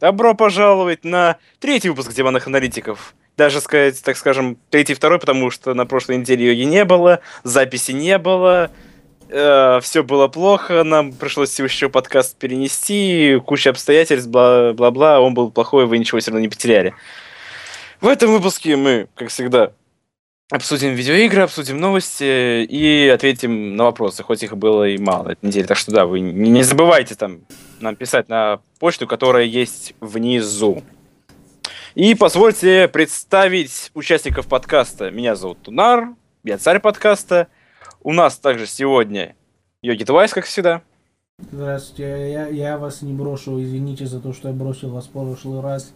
Добро пожаловать на третий выпуск Диванных аналитиков. Даже сказать, так скажем, третий, второй, потому что на прошлой неделе ее не было, записи не было, э, все было плохо, нам пришлось еще подкаст перенести, куча обстоятельств, бла-бла-бла, он был плохой, вы ничего все равно не потеряли. В этом выпуске мы, как всегда, обсудим видеоигры, обсудим новости и ответим на вопросы, хоть их было и мало этой недели. Так что да, вы не забывайте там нам писать на почту, которая есть внизу. И позвольте представить участников подкаста. Меня зовут Тунар, я царь подкаста. У нас также сегодня Йоги Твайс, как всегда. Здравствуйте, я, я вас не брошу, извините за то, что я бросил вас в прошлый раз.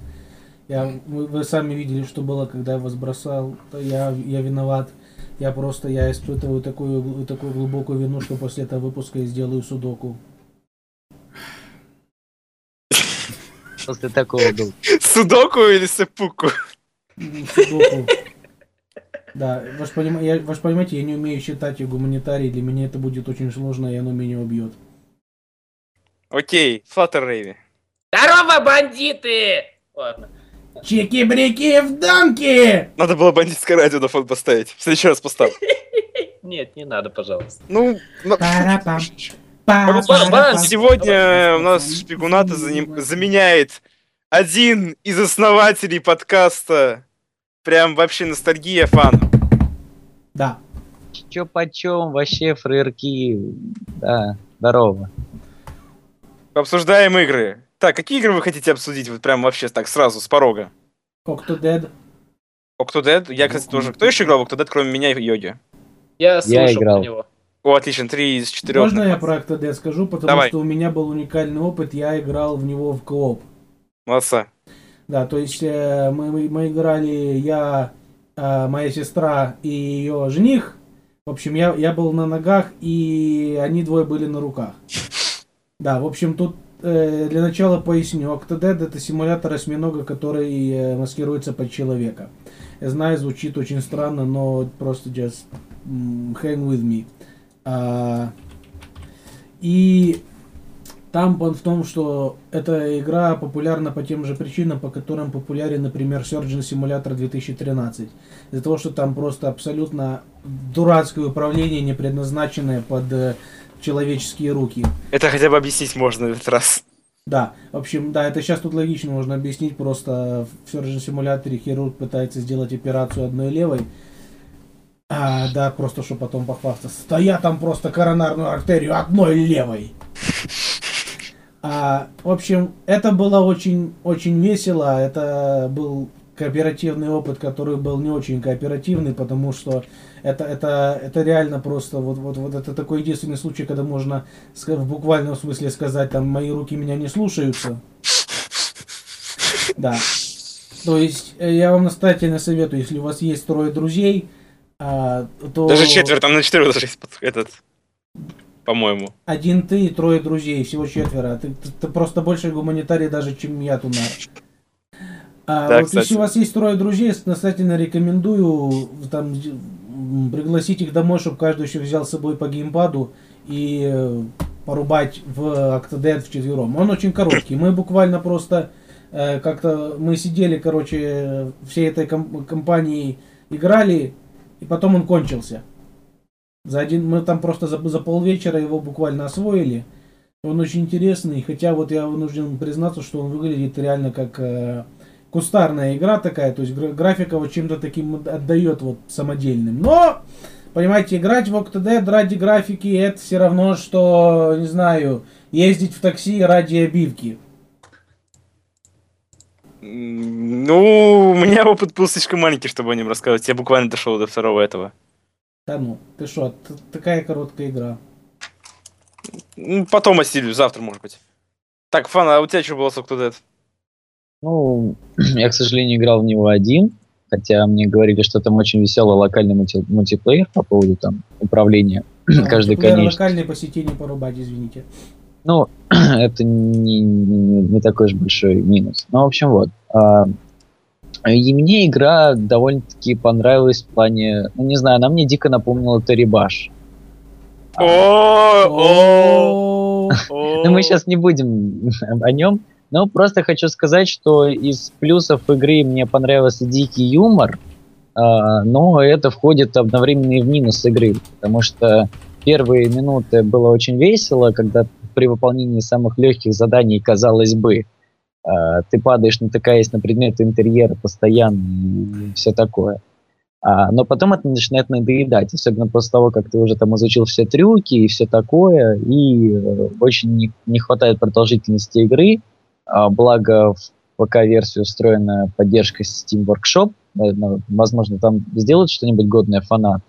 Я, вы, вы сами видели, что было, когда я вас бросал. Я, я виноват. Я просто я испытываю такую, такую глубокую вину, что после этого выпуска я сделаю судоку. После такого был. Судоку или сепуку? Судоку. Да, вы же, поним... я, вы же понимаете, я не умею считать и гуманитарий, для меня это будет очень сложно, и оно меня убьет. Окей, Флаттер Рейви. Здорово, бандиты! Ладно. Чики-брики в дамке! Надо было бандитское радио на фон поставить. В следующий раз поставь. Нет, не надо, пожалуйста. Ну, сегодня у нас Шпигуната заменяет один из основателей подкаста. Прям вообще ностальгия фан. Да. Чё почем, вообще фрейрки. Да, здорово. Обсуждаем игры. Так, какие игры вы хотите обсудить? Вот прям вообще так сразу, с порога. Octodad. Octodad? Я, кстати, тоже. Кто еще играл в Octodad, кроме меня и Йоги? Я слушал играл. про него. О, отлично, три из четырех. Можно я про Octodad скажу? Потому Давай. что у меня был уникальный опыт, я играл в него в кооп. Молодца. Да, то есть э, мы, мы, мы играли, я, э, моя сестра и ее жених. В общем, я, я был на ногах, и они двое были на руках. Да, в общем, тут э, для начала поясню. Octodad это симулятор осьминога, который э, маскируется под человека. Я знаю, звучит очень странно, но просто just hang with me. А, и там пон в том, что эта игра популярна по тем же причинам, по которым популярен, например, Surgeon Simulator 2013. Из-за того, что там просто абсолютно дурацкое управление, не предназначенное под э, человеческие руки. Это хотя бы объяснить можно в этот раз. Да, в общем, да, это сейчас тут логично можно объяснить. Просто в Surgeon Simulator хирург пытается сделать операцию одной левой. А, да, просто чтобы потом похвастаться. Да я там просто коронарную артерию одной левой. А, в общем, это было очень, очень весело. Это был кооперативный опыт, который был не очень кооперативный, потому что это, это, это реально просто вот, вот, вот это такой единственный случай, когда можно в буквальном смысле сказать, там, мои руки меня не слушаются. Да. То есть, э, я вам настоятельно советую, если у вас есть трое друзей, а, то... Даже четверть, там на четырех даже есть этот, по-моему. Один ты и трое друзей, всего четверо. Ты, ты- ты просто больше гуманитарий даже, чем я, Тунар. А, Да, вот кстати. если у вас есть трое друзей, настоятельно рекомендую там, м, пригласить их домой, чтобы каждый еще взял с собой по геймпаду и э, порубать в Octodad вчетвером. Он очень короткий. Мы буквально просто э, как-то мы сидели, короче, всей этой ком- компанией играли, и потом он кончился. За один, мы там просто за, за полвечера его буквально освоили. Он очень интересный, хотя вот я вынужден признаться, что он выглядит реально как э, кустарная игра такая, то есть гра- графика вот чем-то таким отдает вот самодельным. Но, понимаете, играть в Octodad ради графики это все равно, что, не знаю, ездить в такси ради обивки. Ну, у меня опыт был слишком маленький, чтобы о нем рассказывать. Я буквально дошел до второго этого. Да ну, ты что, такая короткая игра. Потом осилю, завтра, может быть. Так, Фан, а у тебя что было с Octodad? Ну, я, к сожалению, играл в него один, хотя мне говорили, что там очень веселый локальный мульти- мультиплеер по поводу там управления каждый Мультиплеер конечный. локальный по сети не порубать, извините. Ну, это не, не- не такой уж большой минус. Ну, в общем, вот. А, И мне игра довольно-таки понравилась в плане... Ну, не знаю, она мне дико напомнила Тарибаш. Но мы сейчас не будем о нем. Ну, просто хочу сказать, что из плюсов игры мне понравился дикий юмор, а, но это входит одновременно и в минус игры, потому что первые минуты было очень весело, когда при выполнении самых легких заданий, казалось бы, а, ты падаешь, натыкаясь на предметы интерьера постоянно и все такое. А, но потом это начинает надоедать, особенно после того, как ты уже там изучил все трюки и все такое, и э, очень не, не хватает продолжительности игры, благо в ПК-версию устроена поддержка Steam Workshop, возможно, там сделают что-нибудь годное фанат.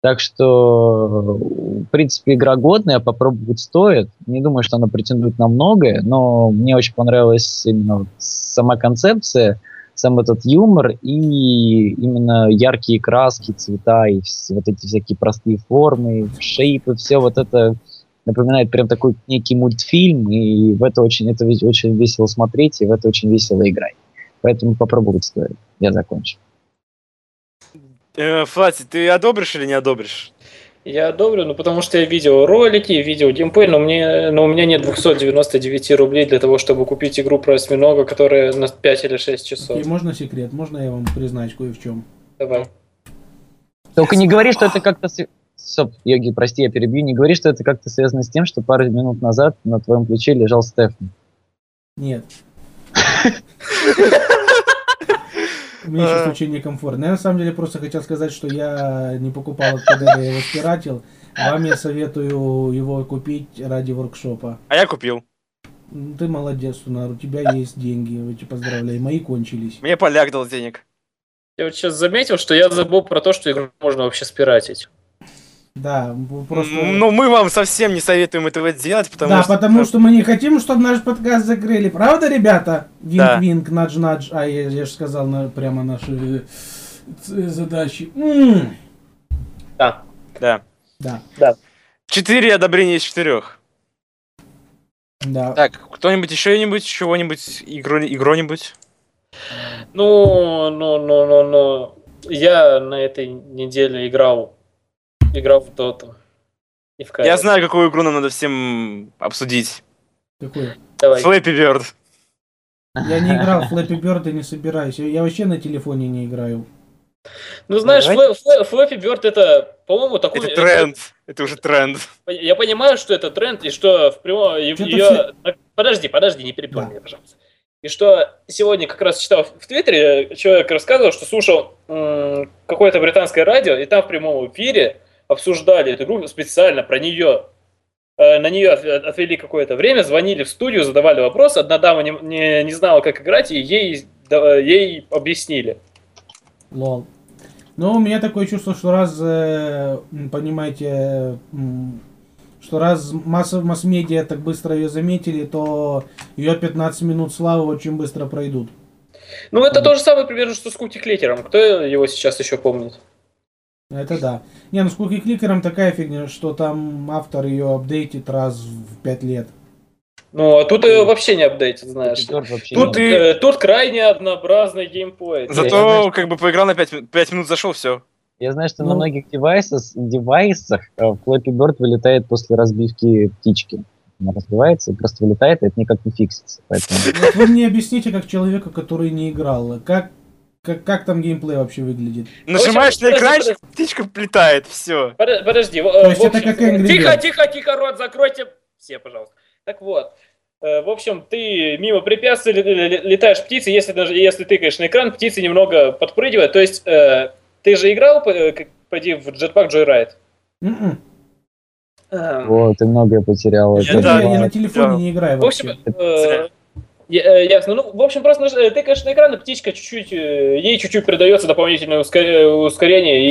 Так что, в принципе, игра годная, попробовать стоит. Не думаю, что она претендует на многое, но мне очень понравилась именно сама концепция – сам этот юмор и именно яркие краски, цвета и вот эти всякие простые формы, шейпы, все вот это напоминает прям такой некий мультфильм, и в это очень, это очень весело смотреть, и в это очень весело играть. Поэтому попробовать стоит. Я закончу. Э, Флати, ты одобришь или не одобришь? Я одобрю, ну потому что я видел ролики, видел геймплей, но, мне, но у меня нет 299 рублей для того, чтобы купить игру про осьминога, которая на 5 или 6 часов. И можно секрет? Можно я вам признаюсь кое в чем? Давай. Только не говори, что это как-то... Стоп, Йоги, прости, я перебью. Не говори, что это как-то связано с тем, что пару минут назад на твоем плече лежал Стефан. Нет. Мне сейчас очень некомфортно. Я на самом деле просто хотел сказать, что я не покупал, когда я его спиратил. Вам я советую его купить ради воркшопа. А я купил. Ты молодец, Сунар, у тебя есть деньги, я тебя поздравляю. Мои кончились. Мне поляк дал денег. Я вот сейчас заметил, что я забыл про то, что игру можно вообще спиратить. Да, просто... Ну, мы вам совсем не советуем этого делать, потому да, что... потому что мы не хотим, чтобы наш подкаст закрыли. Правда, ребята? Винк-винк, надж-надж. А, я, я же сказал на, прямо наши э, задачи. М. Да. Да. Да, Четыре одобрения из четырех. да. Так, кто-нибудь еще нибудь чего-нибудь, игру, игро-нибудь? Ну, ну, ну, ну, ну. Я на этой неделе играл играл в доту. И в CS. Я знаю, какую игру нам надо всем обсудить. Какой? Давай. Флэппи Бёрд. Я не играл в Flappy Bird и не собираюсь. Я, вообще на телефоне не играю. Ну, знаешь. Флэ- Флэ- Флэппи Бёрд это, по-моему, такой... Это тренд. Это уже тренд. Я понимаю, что это тренд, и что в прямом... е- Чё-то её- Подожди, подожди, не перебивай Да. меня, пожалуйста. И что сегодня как раз читал в Твиттере, человек рассказывал, что слушал м, какое-то британское радио, и там в прямом эфире обсуждали эту игру специально про нее. Э, На нее от- отвели какое-то время, звонили в студию, задавали вопросы. Одна дама не, не, не знала, как играть, и ей, да- ей объяснили. Лол. Ну, у меня такое чувство, что раз, э, понимаете, что раз масса, масс-медиа так быстро ее заметили, то ее 15 минут славы очень быстро пройдут. Ну, это то же самое примерно, что с Кути Кликером. Кто его сейчас еще помнит? Это да. Не, ну с Куки Кликером такая фигня, что там автор ее апдейтит раз в 5 лет. Ну, а тут ее вообще не апдейтит, знаешь. Тут и- Э, Тут крайне однообразный геймплей. я Зато как бы поиграл на 5, минут, зашел, все. Я знаю, что на Ну. многих девайсах, девайсах э, Flappy Bird вылетает после разбивки птички. Она разбивается и просто вылетает, и это никак не фиксится. Поэтому Вот вы мне объясните, как человека, который не играл, как, как, как там геймплей вообще выглядит? Нажимаешь на экранчик, птичка плетает, все. Под- Подожди, в- То есть в это общем, как Angry Тихо, Birds. тихо, тихо, рот закройте. Все, пожалуйста. Так вот. э, В общем, ты мимо препятствий ле- ле- летаешь птицы, если даже если тыкаешь на экран, птицы немного подпрыгивают. То есть э, ты же играл, э, как- поди, в Jetpack Joyride? М-м. Эм, вот, и многое потерял. Я Я, да, я я- на телефоне да. не играю В общем, вообще. э, я- э, ясно. Ну, в общем, просто э, тыкаешь на экран, и птичка чуть-чуть, э, ей чуть-чуть придается дополнительное ускор- ускорение,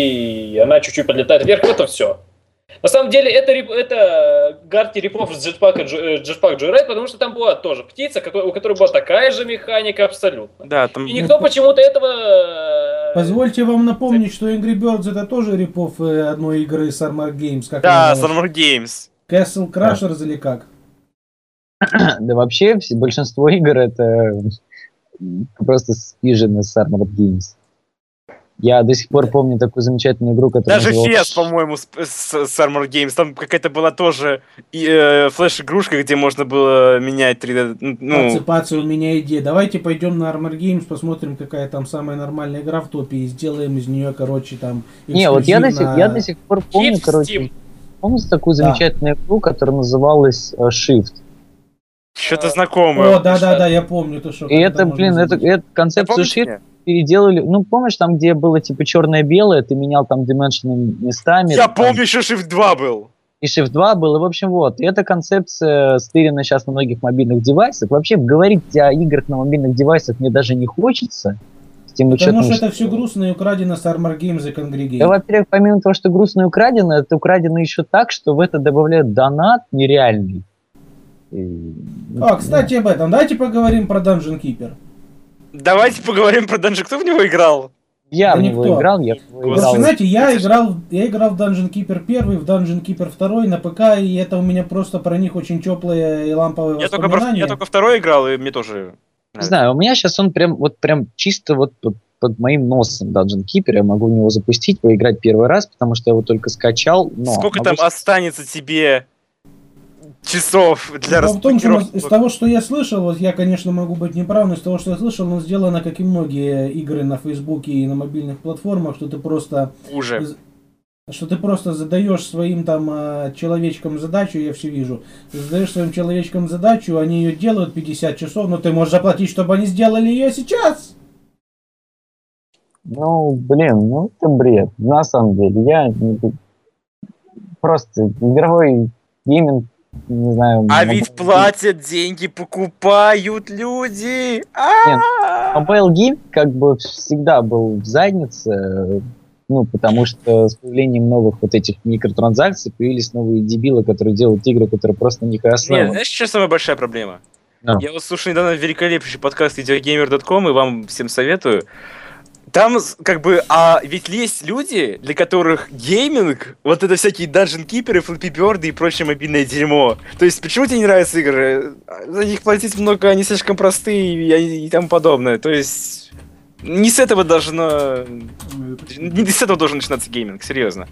и она чуть-чуть подлетает вверх. Это все. На самом деле, это, это Гарти рипов с Jetpack, э, Jetpack Joyride, потому что там была тоже птица, у которой была такая же механика абсолютно. Да, там... И никто почему-то этого... э, Позвольте вам напомнить, что Angry Birds это тоже рипов э, одной игры с Armor Games. Как Да, называлась? Summer Games. Castle Crushers или как? Да вообще все, большинство игр это просто спижены с Armored Games. Я до сих пор помню такую замечательную игру, которая Даже называлась- Фес, по-моему, с, с- с Armor Games, там какая-то была тоже э, флеш-игрушка, где можно было менять 3D. Ну, Отсыпаться у меня идея. Давайте пойдем на Armor Games, посмотрим, какая там самая нормальная игра в топе, и сделаем из нее, короче, там... Не, вот я до, сих, эксклюзивно- я до сих пор помню, в короче, Steam. помните такую Да. замечательную игру, которая называлась э, Shift? Что-то знакомое. О, да-да-да, я помню, то что... И это, блин, это, эту концепцию мне? переделали. Ну, помнишь, там, где было типа черное-белое, ты менял там дименшн местами. Я там, помню, еще Shift 2 был. И Shift 2 был, и, в общем, вот. И эта концепция стырена сейчас на многих мобильных девайсах. Вообще, говорить о играх на мобильных девайсах мне даже не хочется. С тем Потому учетом, что это все грустно и украдено с Armor Games и Congregate. Да, во-первых, помимо того, что грустно и украдено, это украдено еще так, что в это добавляют донат нереальный. И- А, кстати, об этом. Давайте поговорим про Dungeon Keeper. Давайте поговорим про Dungeon. Кто в него играл? Я Да в него никто. играл, я в него играл. Знаете, я играл, я играл в Dungeon Keeper 1, в Dungeon Keeper 2 на ПК, и это у меня просто про них очень теплые и ламповые Я только, я только второй играл, и мне тоже Не знаю, у меня сейчас он прям вот прям чисто вот под, под моим носом Dungeon Keeper. Я могу в него запустить, поиграть первый раз, потому что я его только скачал. Но Сколько могу там останется тебе часов для Дело в том, что из того, что я слышал, вот я, конечно, могу быть неправ, но из того, что я слышал, оно сделано, как и многие игры на Фейсбуке и на мобильных платформах, что ты просто Уже. что ты просто задаешь своим там э, человечкам задачу, я все вижу, ты задаешь своим человечкам задачу, они ее делают 50 часов, но ты можешь заплатить, чтобы они сделали ее сейчас. Ну, блин, ну это бред. На самом деле, я просто игровой гейминг, не знаю. А моб- ведь платят деньги, покупают люди. А! Mobile Game как бы всегда был в заднице, ну, потому что с появлением новых вот этих микротранзакций появились новые дебилы, которые делают игры, которые просто них и Нет, знаешь, что самая большая проблема? Да. Я вот слушал недавно великолепнейший подкаст videogamer.com, и вам всем советую. Там как бы, а ведь есть люди, для которых гейминг, вот это всякие Dungeon Keeper, Flappy Bird и прочее мобильное дерьмо. То есть, почему тебе не нравятся игры? За них платить много, они слишком простые и, и тому подобное. То есть, не с этого должно... Не с этого должен начинаться гейминг, серьезно.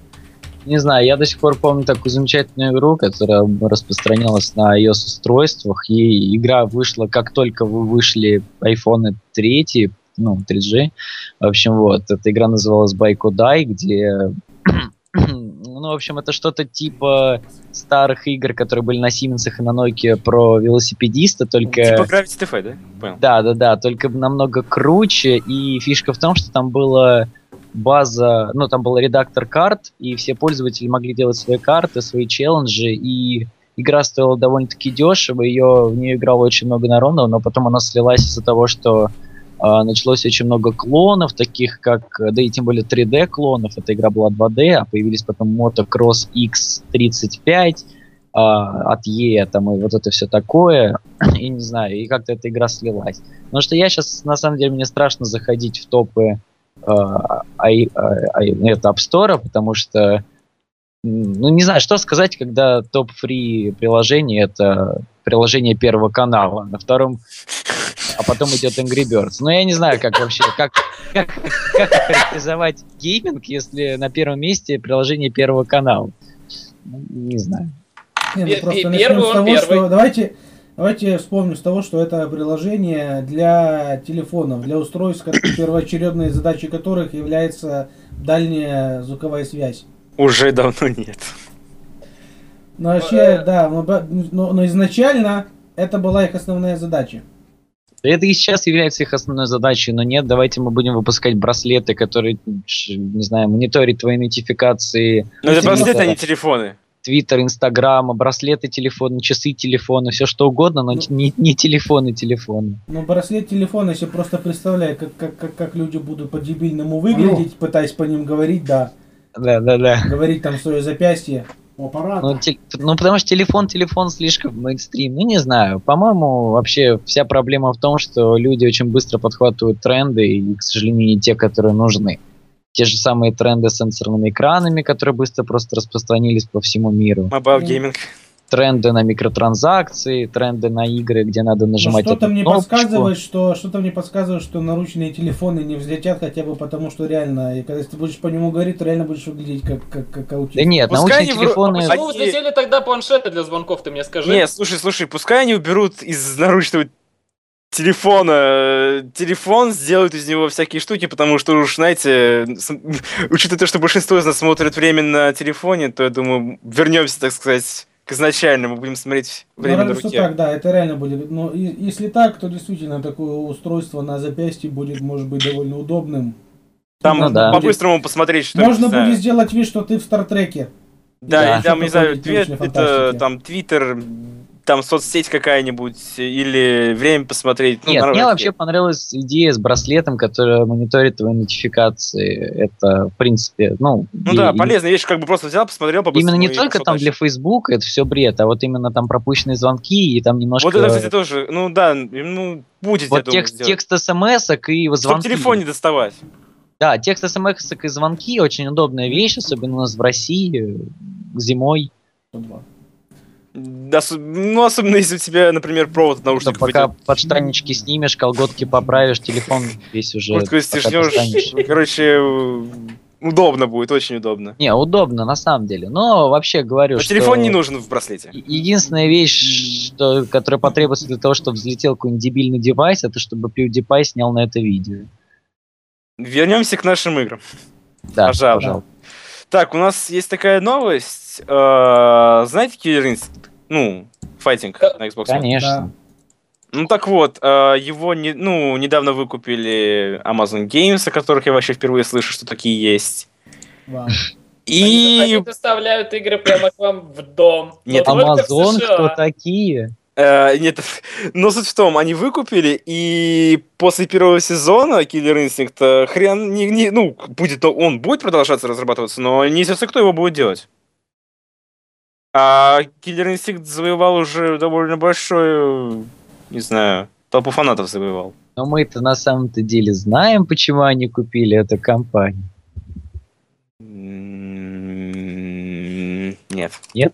Не знаю, я до сих пор помню такую замечательную игру, которая распространялась на iOS-устройствах, и игра вышла, как только вы вышли iPhone 3, ну, 3G. В общем, вот, эта игра называлась Байкодай, где... ну, в общем, это что-то типа старых игр, которые были на Сименсах и на Nokia про велосипедиста, только... Типа Gravity TF, да? Понял. Да, да, да, только намного круче. И фишка в том, что там была база, ну, там был редактор карт, и все пользователи могли делать свои карты, свои челленджи, и игра стоила довольно-таки дешево, ее, в нее играло очень много народу, но потом она слилась из-за того, что началось очень много клонов, таких как, да и тем более 3D клонов, эта игра была 2D, а появились потом Motocross X35 а, от E, там, и вот это все такое, и не знаю, и как-то эта игра слилась. Потому что я сейчас, на самом деле, мне страшно заходить в топы э, ай- ай- ай- это App Store, потому что, ну, не знаю, что сказать, когда топ-фри приложение это приложение Первого канала, на втором, а потом идет Angry Birds. Но я не знаю, как вообще, как, как, как характеризовать гейминг, если на первом месте приложение Первого канала. Ну, Не знаю. Не, ну Пе- просто пе- начнем первый с он того, первый. что давайте, давайте вспомним с того, что это приложение для телефонов, для устройств, первоочередной задачей которых является дальняя звуковая связь. Уже давно нет. Но вообще, Э. да, но, но- но изначально это была их основная задача. Это и сейчас является их основной задачей, но нет, давайте мы будем выпускать браслеты, которые, не знаю, мониторят твои нотификации, Но это Интересно. браслеты, а не телефоны. Твиттер, Инстаграма, браслеты телефона, часы телефона, все что угодно, но Ну. не, не телефоны телефона. Но браслет телефона, если просто представляю, как, как, как, как люди будут по-дебильному выглядеть, пытаясь по ним говорить, да, Да, да, да. говорить там свое запястье. Аппарат. Ну, те- ну, потому что телефон, телефон слишком мейнстрим. Ну, не знаю. По-моему, вообще вся проблема в том, что люди очень быстро подхватывают тренды, и, к сожалению, не те, которые нужны. Те же самые тренды с сенсорными экранами, которые быстро просто распространились по всему миру. Mobile. Gaming. Тренды на микротранзакции, тренды на игры, где надо Но нажимать что-то мне кнопочку. подсказывает, что что-то мне подсказывает, что наручные телефоны не взлетят хотя бы потому, что реально, и когда ты будешь по нему говорить, то реально будешь выглядеть как, как, как аутист. Да нет, Пускай научные они вру- телефоны... а Почему взлетели тогда планшеты для звонков, ты мне скажи? Не, слушай, слушай, пускай они уберут из наручного телефона э, телефон, сделают из него всякие штуки, потому что уж, знаете, с- учитывая то, что большинство из нас смотрит время на телефоне, то, я думаю, вернемся, так сказать, к изначальному, будем смотреть Ну, время на разве что руке. так, да, это реально будет. Но и- если так, то действительно такое устройство на запястье будет, может быть, довольно удобным. Там Ну да. по-быстрому посмотреть, что Можно знаю. будет сделать вид, что ты в Стартреке. Да, Да. или там, не знаю, твит, это, там, Твиттер, там соцсеть какая-нибудь, или время посмотреть. ну, Нет, мне вообще понравилась идея с браслетом, который мониторит твои нотификации. Это, в принципе, ну... Ну и- да, и- полезная вещь, как бы просто взял, посмотрел, Именно не только там для Facebook, это все бред, а вот именно там пропущенные звонки и там немножко... Вот это, кстати, тоже, ну да, ну, будет, я вот думаю, текст, сделать. текст смс и звонки. телефон не доставать. Да, текст смс и звонки очень удобная вещь, особенно у нас в России э, зимой. Осо- ну, особенно если у тебя, например, провод от наушников пока идет. подштаннички снимешь, колготки поправишь, телефон весь уже... Куртку стишнешь. Короче, э, удобно будет, очень удобно. Не, удобно на самом деле. Но вообще говорю, Но что... телефон не нужен в браслете. Единственная вещь, что, которая потребуется для того, чтобы взлетел какой-нибудь дебильный девайс, это чтобы PewDiePie снял на это видео. Вернемся к нашим играм. Да, Пожалуйста. пожалуйста. Так, у нас есть такая новость. Э, Знаете Killer Instinct? Ну, файтинг на Xbox One. Конечно. Ну так вот, э, его не, ну, недавно выкупили Amazon Games, о которых я вообще впервые слышу, что такие есть. Вау. И Они, они доставляют игры прямо к вам в дом. Нет, США. кто такие? Э, нет, но суть в том, они выкупили, и после первого сезона Killer Instinct э, хрен, не, не- ну, будет, он будет продолжаться разрабатываться, но неизвестно, кто его будет делать. А Killer Instinct завоевал уже довольно большую, не знаю, толпу фанатов завоевал. Но мы-то на самом-то деле знаем, почему они купили эту компанию. М, Нет. Нет?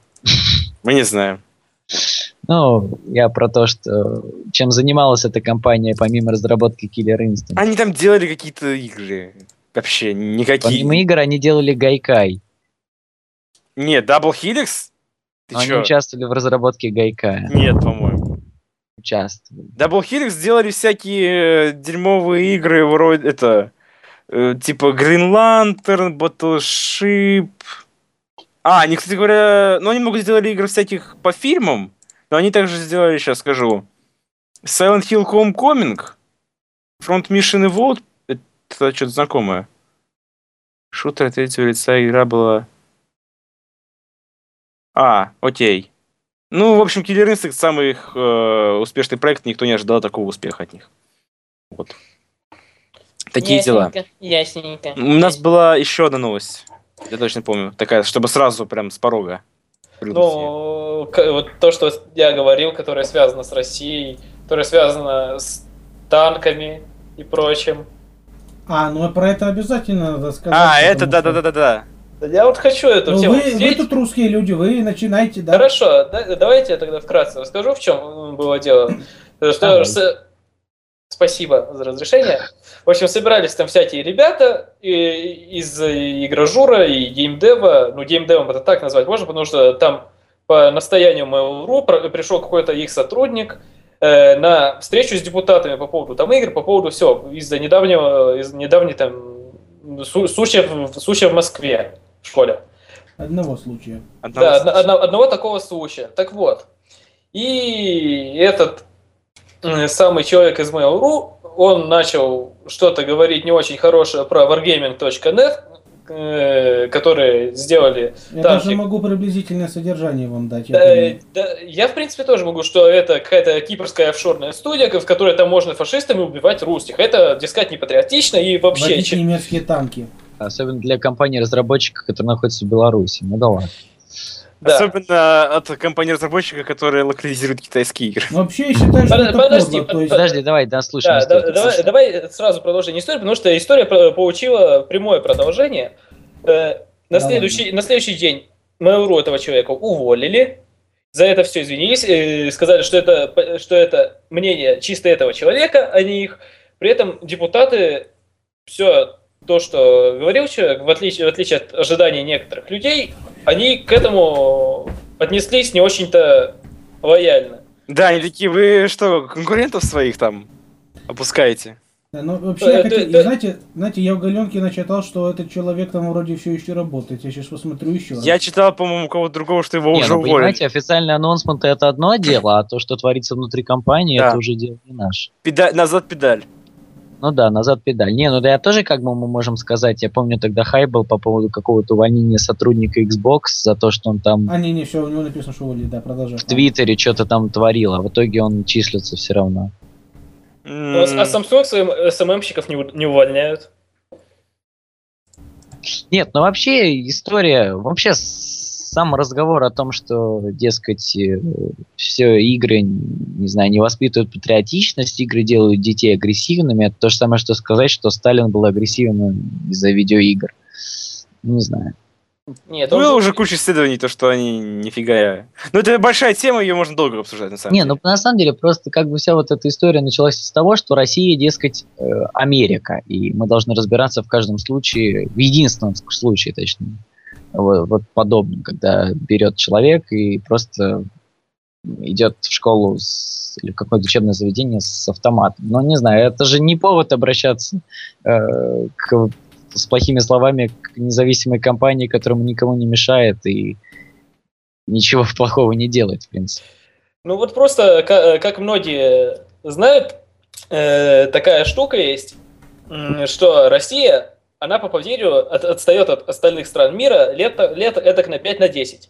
Мы не знаем. Ну, я про то, что чем занималась эта компания помимо разработки Killer Instinct. Они там делали какие-то игры. Вообще никакие. Помимо игр они делали Гайкай. Нет, Double Helix? Ты Но они чё? участвовали в разработке Гайкая. Нет, по-моему. Участвовали. Double Helix сделали всякие э, дерьмовые игры вроде это э, типа Green Lantern, Battleship. А, они, кстати говоря, ну они много сделали игр всяких по фильмам, но они также сделали, сейчас скажу, Silent Hill Homecoming, Front Mission Evolved, это что-то знакомое. Шутер третьего лица игра была... А, окей. Ну, в общем, Killer Instinct самый их э, успешный проект, никто не ожидал такого успеха от них. Вот. Такие дела. Ясненько, Ясненько. У нас была еще одна новость. Я точно помню. Такая, чтобы сразу прям с порога. Ну, к- вот то, что я говорил, которое связано с Россией, которое связано с танками и прочим. А, ну про это обязательно надо сказать. а, это да-да-да-да-да. Да Я вот хочу эту Ну, тему вы, вы тут русские люди, вы начинайте, да? Хорошо, да- давайте я тогда вкратце расскажу, в чем было дело. Что Спасибо за разрешение. В общем, собирались там всякие ребята из игражура и геймдева. Ну, геймдевом это так назвать можно, потому что там по настоянию Mail.ru пришел какой-то их сотрудник э, на встречу с депутатами по поводу там игр, по поводу все, из-за недавнего, из недавней там случая, в- случая в Москве в школе. Одного случая. Одного Да, случая. одно- одно- одного такого случая. Так вот. И этот самый человек из Mail.ru, он начал что-то говорить не очень хорошее про wargaming.net, э, которые сделали... Я Там даже могу приблизительное содержание вам дать. я Да, думаю. да, я, в принципе, тоже могу, что это какая-то кипрская офшорная студия, в которой там можно фашистами убивать русских. Это, дескать, не патриотично и вообще... Водить немецкие танки. Особенно для компании-разработчика, которая находится в Беларуси. Ну да ладно. Да. Особенно от компании-разработчика, которая локализирует китайские игры. Но вообще я считаю, что Под- это подожди, подло, то есть- Подожди, давай, да, слушаем Да, да, давай, давай сразу продолжение истории, потому что история получила прямое продолжение. Э, на, Да следующий, на следующий день Mail.ru этого человека уволили за это все извинились, э, сказали, что это, что это мнение чисто этого человека, а не их. При этом депутаты все то, что говорил человек, в отличие, в отличие от ожиданий некоторых людей, они к этому отнеслись не очень-то лояльно. Да, они такие, вы что, конкурентов своих там опускаете? Да, ну, вообще, Да, я хотел- да. знаете, знаете, я в Галенке начитал, что этот человек там вроде все еще работает. Я сейчас посмотрю еще раз. Я читал, по-моему, у кого-то другого, что его Не, уже ну, уволили. понимаете, официальный анонсмент это одно дело, а то, что творится внутри компании, Да. это уже дело не наше. Педаль, назад педаль. Ну да, назад педаль. Не, ну да, я тоже, как бы мы можем сказать, я помню тогда хай был по поводу какого-то увольнения сотрудника Xbox за то, что он там А, не, не, все, у него написано, что уволили, да, продолжай. в Твиттере что-то там творил, а в итоге он числится все равно. Ну, а, а Samsung своим СММщиков не, у- не увольняют. Нет, ну вообще история, вообще с- сам разговор о том, что, дескать, все игры, не знаю, не воспитывают патриотичность, игры делают детей агрессивными, это то же самое, что сказать, что Сталин был агрессивным из-за видеоигр. Не знаю. Нет, он Было был- уже куча исследований, то, что они нифига... Ну, это большая тема, ее можно долго обсуждать, на самом Не, деле. ну на самом деле просто как бы вся вот эта история началась с того, что Россия, дескать, э, Америка, и мы должны разбираться в каждом случае, в единственном случае, точнее, вот, вот подобном, когда берет человек и просто идет в школу с- или в какое-то учебное заведение с автоматом. Но не знаю, это же не повод обращаться э, к- с плохими словами к независимой компании, которому никому не мешает и ничего плохого не делает, в принципе. Ну вот просто, ка- как многие знают, э, такая штука есть, что Россия, она по поверью от- отстает от остальных стран мира лет, лет эдак на 5 на 10.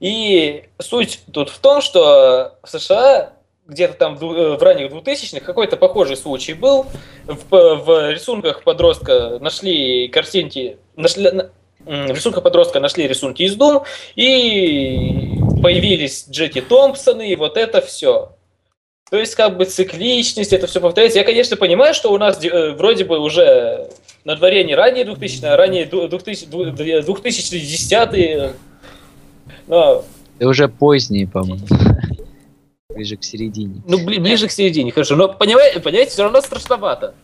И суть тут в том, что в США где-то там в э, в ранних 2000-х какой-то похожий случай был. В, п- в рисунках подростка нашли картинки, нашли, в рисунках подростка нашли рисунки из Doom, и появились Джеки Томпсоны, и вот это все. То есть, как бы цикличность, это все повторяется. Я, конечно, понимаю, что у нас э, вроде бы уже на дворе не ранее 2000 а ранее ду- 2000 ду- 2010 но, Ты уже поздний, по-моему. Ближе к середине. ну, бли- ближе к середине, хорошо. Но, понимаете, понимаете, все равно страшновато.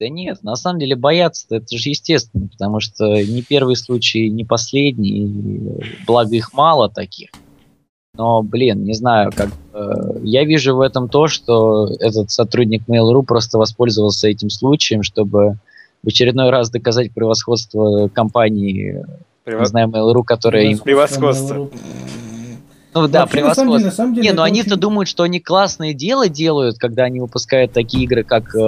Да нет, на самом деле бояться это же естественно, потому что не первый случай, не последний, благо их мало таких. Но, блин, не знаю, как э, я вижу в этом то, что этот сотрудник Mail.ru просто воспользовался этим случаем, чтобы в очередной раз доказать превосходство компании, Прев- не знаю, Mail.ru, которая им... Превосходство. Ну да, Вообще, на самом деле- превосходство. на самом деле Не, ну они-то очень- думают, что они классное дело делают, когда они выпускают такие игры, как э,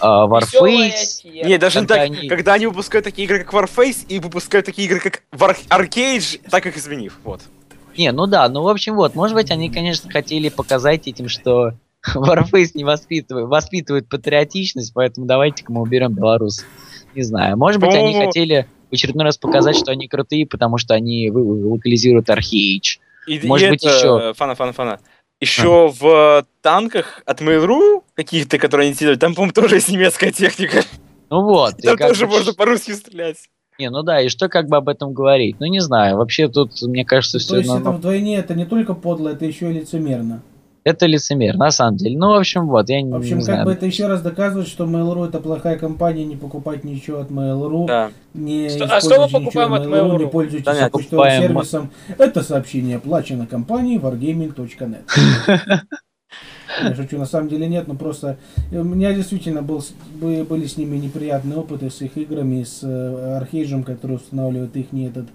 Весёлая Warface. Не, даже не Когда так, они- когда они выпускают такие игры, как Warface, и выпускают такие игры, как War Arcade, так их изменив. Вот. Не, ну да, ну в общем вот, может быть они, конечно, хотели показать этим, что Warface не воспитывает, воспитывает патриотичность, поэтому давайте-ка мы уберем белорус. Не знаю, может быть они хотели в очередной раз показать, что они крутые, потому что они локализируют Археич. И, Может и быть, это, ещё. э, Фана, фана, фана. Еще в танках от Mail.ru каких-то, которые они делают, там, по-моему, тоже есть немецкая техника. Ну вот. Там тоже можно по-русски стрелять. Не, ну да, и что как бы об этом говорить? Ну не знаю, вообще тут, мне кажется, То все есть это вдвойне, это не только подло, это еще и лицемерно. Это лицемер, на самом деле. Ну, в общем, вот, я не, В общем, не как знаю. бы это еще раз доказывает, что Mail.ru это плохая компания, не покупать ничего от Mail.ru, Да. не Что- а что мы покупаем от Mail.ru, Mail.ru? не пользуйтесь Понятно. почтовым Покупаем сервисом. Это сообщение оплачено компанией wargaming.net. Я шучу, на самом деле нет, но просто э, у меня действительно был, были с ними неприятные опыты с их играми, с э, Архейджем, который устанавливает их не этот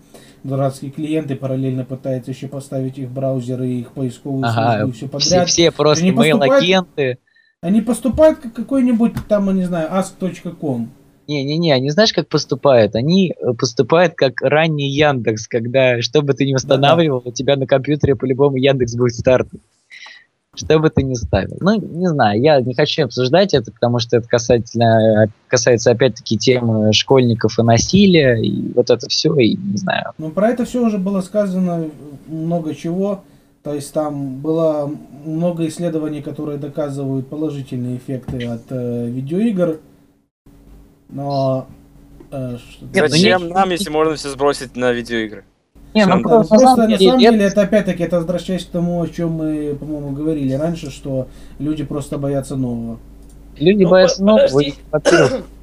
дурацкий клиент и параллельно пытается еще поставить их браузеры и их поисковую Ага, службу и все Все, подряд. все просто не поступает- мейл-агенты. Они поступают как какой-нибудь там, я не знаю, ask.com. Не-не-не, они знаешь, как поступают? Они э, поступают как ранний Яндекс, когда, что бы ты ни устанавливал, у тебя на компьютере по-любому Яндекс будет стартовать. Что бы ты ни ставил. Ну, не знаю, я не хочу обсуждать это, потому что это касательно, касается опять-таки темы школьников и насилия, и вот это все, и не знаю. Ну, про это все уже было сказано много чего. То есть там было много исследований, которые доказывают положительные эффекты от э, видеоигр. Но... э, что- Нет, ну Зачем не- нам, если можно все сбросить на видеоигры? Не, ну просто, просто на самом на деле, самом это- деле это опять-таки это возвращаясь к тому, о чем мы, по-моему, говорили раньше, что люди просто боятся нового. Люди Ну, боятся нового.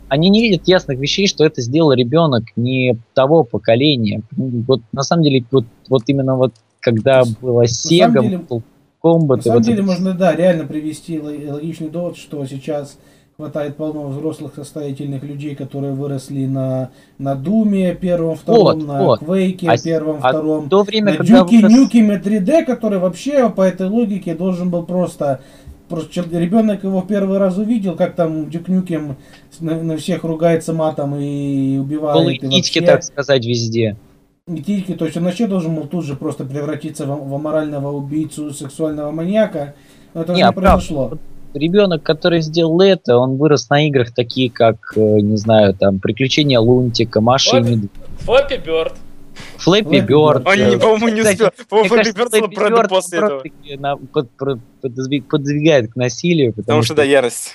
они не видят ясных вещей, что это сделал ребенок не того поколения. Вот на самом деле, вот, вот именно вот когда была Sega, самом деле- Mortal Kombat, На самом вот деле это- можно, да, реально привести ло- логичный довод, что сейчас хватает полно взрослых состоятельных людей, которые выросли на, на Думе первом, втором, Вот, на вот. Квейке А первом, а втором, то время, на Дюке вырос- Нюкеме 3D, который вообще по этой логике должен был просто... Просто ребенок его в первый раз увидел, как там Дюк Нюкем на, на всех ругается матом и убивает. голые и титьки, вообще- так сказать, везде. не тильки, то есть он вообще должен был тут же просто превратиться в, в аморального убийцу, сексуального маньяка. Но это Не, не а правда, произошло. Ребенок, который сделал это, он вырос на играх такие, как, э, не знаю, там, Приключения Лунтика, Маша и Вот. Медведь, Флаппи Бёрд. Флэппи Флэппи Бёрд. Бёрд. Он, э, не, по-моему, не кстати, успел. По-моему, Флэппи Бёрд Флэппи после этого. просто-таки на- под- про- подвиг- подвигает к насилию, потому, Потому что, да, ярость.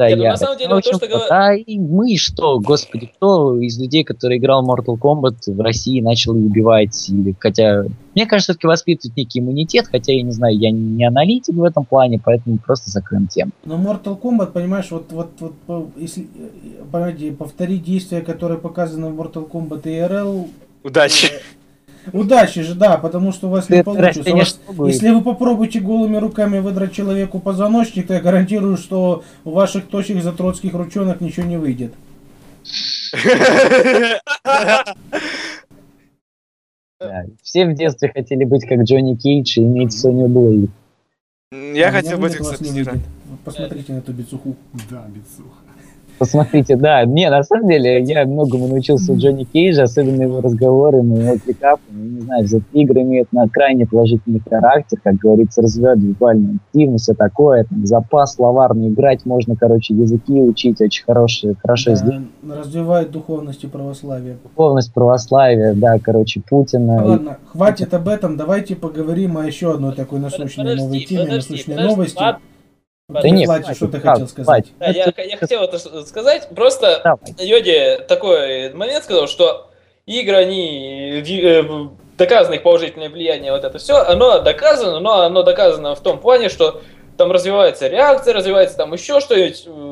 Да, Нет, ну, на ярость. самом деле, вот то, что говор- Да, и мы что, господи, кто из людей, который играл в Mortal Kombat в России, начал убивать? Или, хотя, мне кажется, все-таки воспитывает некий иммунитет, хотя, я не знаю, я не аналитик в этом плане, поэтому просто закроем тему. Но Mortal Kombat, понимаешь, вот, вот, вот если, э, понимаете, повторить действия, которые показаны в Mortal Kombat и RL, Удачи. Удачи же, да, потому что у вас не Это получится. У вас- если вы попробуете голыми руками выдрать человеку позвоночник, то я гарантирую, что у ваших тощих затроцких ручонок ничего не выйдет. Да, Все в детстве хотели быть как Джонни Кейдж и иметь Соню Блейд. Я А хотел быть как не. Посмотрите на эту бицуху. Да, бицуха. Посмотрите, да, не, на самом деле, я многому научился у Джонни Кейджа, особенно его разговорами, его пикапами, не знаю, все игры имеют на крайне положительный характер, как говорится, развивают визуальную активность, все такое, там, запас словарный, играть можно, короче, языки учить, очень хорошие, хорошо сделано. Да, развивает духовность и православие. Духовность православия, да, короче, Путина. Ладно, хватит об этом, давайте поговорим о еще одной такой насущной Подожди, новой теме, подожди, насущной подожди, новости. ладно. Да Владик, хватит, что ты хотел сказать? Да, я, я хотел это сказать. Просто Давай. Йоди такой момент сказал, что игры, они э, доказано их положительное влияние, вот это все, оно доказано, но оно доказано в том плане, что там развивается реакция, развивается там еще что-нибудь. э,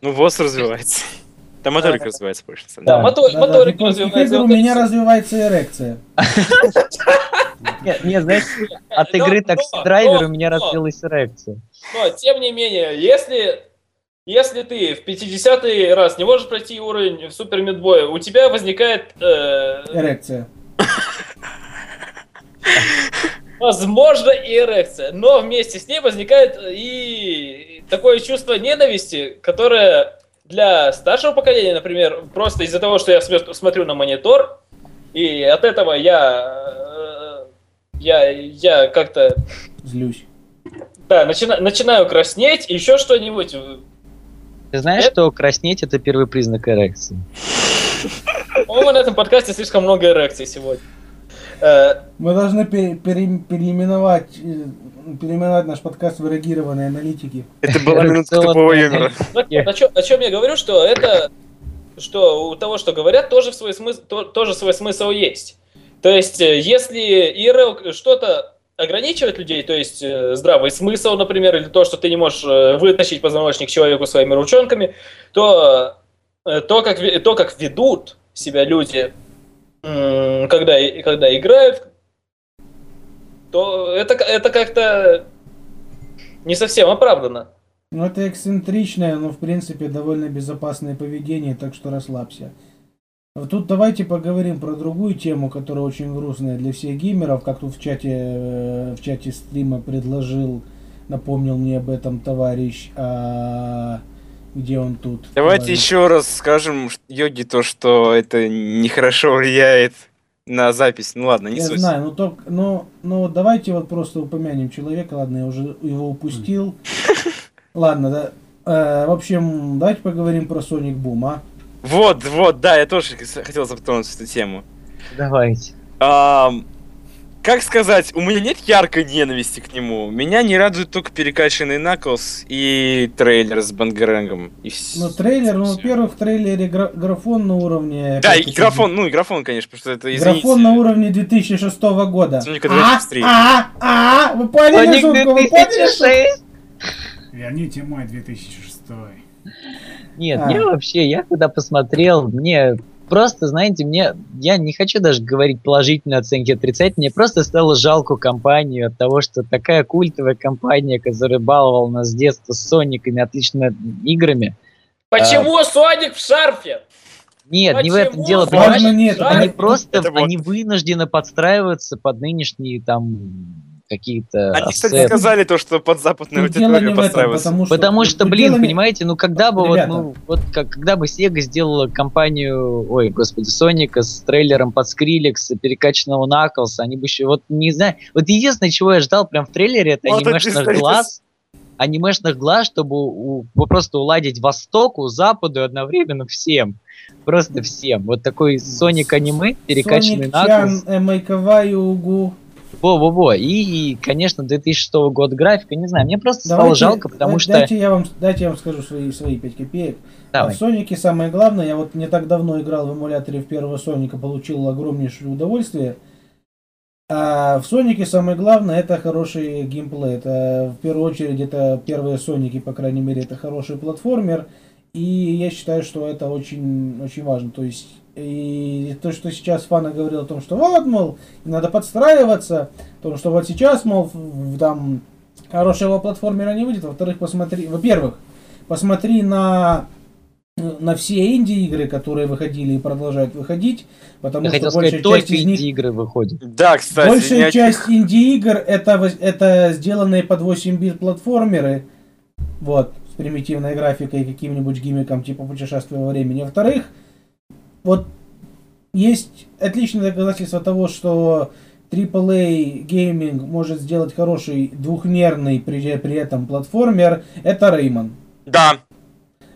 Ну, ВОЗ развивается. Развивается больше. на самом Да, мотор, развивается. игр у меня развивается эрекция. Нет, нет, знаешь, от игры такси драйвер у меня развилась эрекция. Но, тем не менее, если, если ты в 50-й раз не можешь пройти уровень в Супер Мидбоя, у тебя возникает, э, Эрекция. возможно, и эрекция. Но вместе с ней возникает и такое чувство ненависти, которое для старшего поколения, например, просто из-за того, что я смотрю на монитор, и от этого я, э, я, я как-то Злюсь. да, начина- начинаю краснеть, еще что-нибудь. Ты знаешь, Это- что краснеть это первый признак эрекции? По-моему, на этом подкасте слишком много эрекций сегодня. Э, Мы должны пере- пере- переименовать, э, переименовать наш подкаст в эрегированные аналитики. Это была минутка тупого юмора. так вот, о, чем, я говорю, что это, что у того, что говорят, тоже свой смысл, то- тоже свой смысл есть. То есть, э, если ИРЛ что-то ограничивает людей, то есть здравый смысл, например, или то, что ты не можешь вытащить позвоночник человеку своими ручонками, то, то, как, то как ведут себя люди, когда, когда играют, то это, это как-то не совсем оправдано. Ну, это эксцентричное, но, в принципе, довольно безопасное поведение, так что расслабься. А Тут давайте поговорим про другую тему, которая очень грустная для всех геймеров, как тут в чате, э, в чате стрима предложил, напомнил мне об этом товарищ, а где он тут? Давайте Товарищ. еще раз скажем Йоги то, что это нехорошо влияет на запись. Ну ладно, не Я суть. знаю, ну только, ну, ну вот давайте вот просто упомянем человека, ладно, я уже его упустил. Ладно, да. Э, в общем, давайте поговорим про Sonic Boom, а? Вот, вот, да, я тоже хотел затронуть эту тему. Давайте. Ам, как сказать, у меня нет яркой ненависти к нему. Меня не радует только перекачанный Наклс и трейлер с Бангерэнгом. И Ну, трейлер, ну, во-первых, в трейлере гра- графон на уровне... Да, и графон, ну и графон, конечно, потому что это, извините. Графон на уровне 2006 года. Соника А, 2003. а, а, вы поняли Соник шутку? Вы поняли шутку? 2006? Верните мой 2006. Нет, А. мне вообще, я когда посмотрел, мне просто, знаете, мне, я не хочу даже говорить положительные оценки, отрицательные, мне просто стало жалко компанию от того, что такая культовая компания, которая баловала нас с детства с Сониками, отличными играми. Почему Соник в шарфе? Нет, не в этом Почему дело, понимаешь? Нет, Они просто, Это вот. они вынуждены подстраиваться под нынешние там какие-то Они, кстати, ассеты. сказали то, что под западную не аудиторию подстраиваться. потому что... Потому что, блин, дело не- понимаете, ну когда бы Ребята. вот, мы, вот как, когда бы Sega сделала компанию, ой, господи, Соника с трейлером под Скриллекс, перекачанного Наклс, они бы еще, вот не знаю, вот единственное, чего я ждал прям в трейлере, это Вот анимешных это глаз, анимешных глаз, чтобы у- у- просто уладить Востоку, Западу и одновременно всем. Просто всем. Вот такой Соник аниме, перекачанный Соник Чан, Наклс. Эмайкавай, Угу. Во-во-во. И, и, конечно, 2006 года графика, не знаю, мне просто стало Давайте- жалко, потому да- что... Дайте я вам, дайте я вам скажу свои, свои 5 копеек. Давай. В Сонике самое главное, я вот не так давно играл в эмуляторе в первого Соника, получил огромнейшее удовольствие. А в Сонике самое главное это хороший геймплей. Это в первую очередь это первые Соники, по крайней мере, это хороший платформер. И я считаю, что это очень, очень важно. То есть и то, что сейчас Фана говорил о том, что вот, мол, надо подстраиваться, о том, что вот сейчас, мол, в- там хорошего платформера не выйдет. Во-вторых, посмотри, во-первых, посмотри на на все инди-игры, которые выходили и продолжают выходить, потому Я что хотел большая сказать, часть из них инди-игры выходят. Да, кстати. Большая о- часть инди-игр это, это сделанные под 8-бит платформеры, вот, с примитивной графикой и каким-нибудь гиммиком типа путешествия во времени. Во-вторых, вот есть отличное доказательство того, что AAA гейминг может сделать хороший двухмерный при, при этом платформер, это Rayman. Да,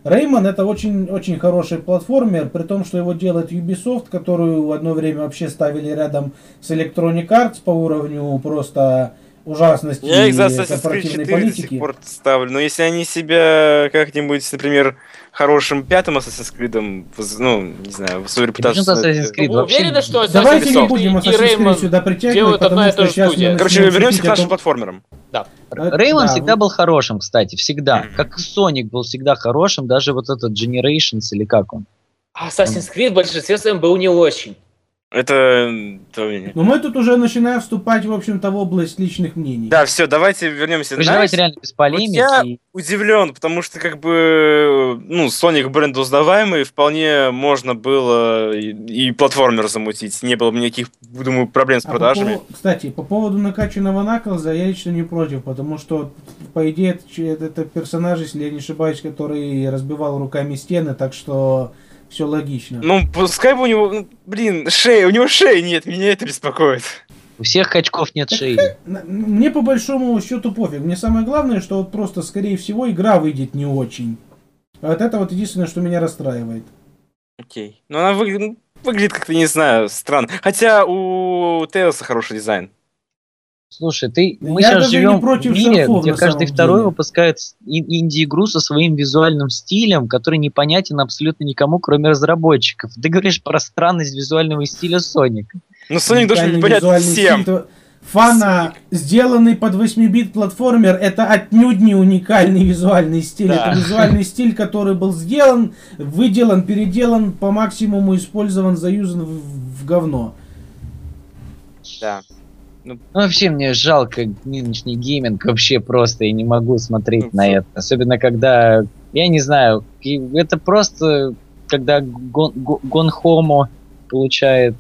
Rayman это очень, очень хороший платформер, при том, что его делает Ubisoft, которую в одно время вообще ставили рядом с Electronic Arts по уровню просто ужасности я их за Assassin's Creed корпоративной 4 до политики. сих пор ставлю. Но если они себя как-нибудь, например, хорошим пятым Assassin's Creed, ну, не знаю, в свою репутацию... Почему Assassin's Creed вообще? уверены, что Давайте не будем Assassin's Creed сюда притягивать, потому что сейчас Короче, вернемся к нашим платформерам. Реймон Да, всегда вы- был хорошим, кстати, всегда. Как Соник был всегда хорошим, даже вот этот Generations или как он. А Assassin's Creed в большинстве своем был не очень. Это... то мне- Но мы тут уже начинаем вступать, в общем-то, в область личных мнений. Да, все, давайте вернемся. Вы давайте реально без полемики. я- и- удивлен, потому что как бы, ну, Sonic бренд узнаваемый, вполне можно было и, и платформер замутить. Не было бы никаких, думаю, проблем с А по продажами. поводу- кстати, по поводу накачанного Наклза я лично не против, потому что, по идее, это, это персонаж, если я не ошибаюсь, который разбивал руками стены, так что все логично. Ну, пускай бы у него, ну, блин, шея, у него шеи нет, меня это беспокоит. У всех качков нет шеи. Мне по большому счету пофиг. Мне самое главное, что вот просто, скорее всего, игра выйдет не очень. А Вот это вот единственное, что меня расстраивает. Окей. Но она выгля- ну, выглядит как-то, не знаю, странно. Хотя у Тейлса хороший дизайн. Слушай, ты, мы Я сейчас даже не живем против в мире, шарфов где каждый второй деле. выпускает инди-игру со своим визуальным стилем, который непонятен абсолютно никому, кроме разработчиков. Ты говоришь про странность визуального стиля Соника. Ну, Соник должен быть понятен всем. стиль, то- Фана, сделанный под 8-бит платформер, это отнюдь не уникальный визуальный стиль. Да. Это визуальный стиль, который был сделан, выделан, переделан, по максимуму использован, заюзан в, в говно. Да. Ну, вообще мне жалко нынешний гейминг, вообще просто я не могу смотреть Ну, на это. Особенно когда, я не знаю, это просто, когда Гон, Го- Gone Home получает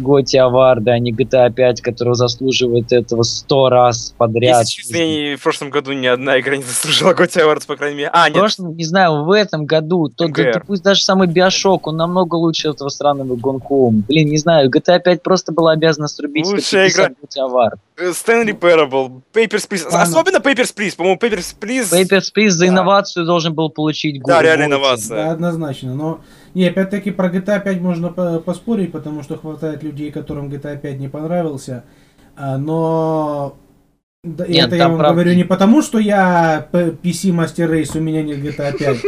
GOTY Award'а, а не GTA 5, который заслуживает этого сто раз подряд. Если честно, я не- в прошлом году ни одна игра не заслужила GOTY Awards, по крайней мере. А, В нет, прошлом, не знаю, в этом году, тот, да, пусть даже самый BioShock, он намного лучше этого странного Gone Home. Блин, не знаю, GTA 5 просто была обязана срубить Лучшая 150 игра. Готи Авард. э, Stanley Parable, Papers, Please. Ладно. Особенно Papers, Please. По-моему, Papers, Please... Papers, Please за Да. инновацию должен был получить Да, реально инновация. Да, однозначно. Но не, опять-таки про GTA 5 можно по- поспорить, потому что хватает людей, которым GTA 5 не понравился. А, Но да, Нет, это я вам правда- говорю не потому, что я PC Master Race, у меня нет GTA 5,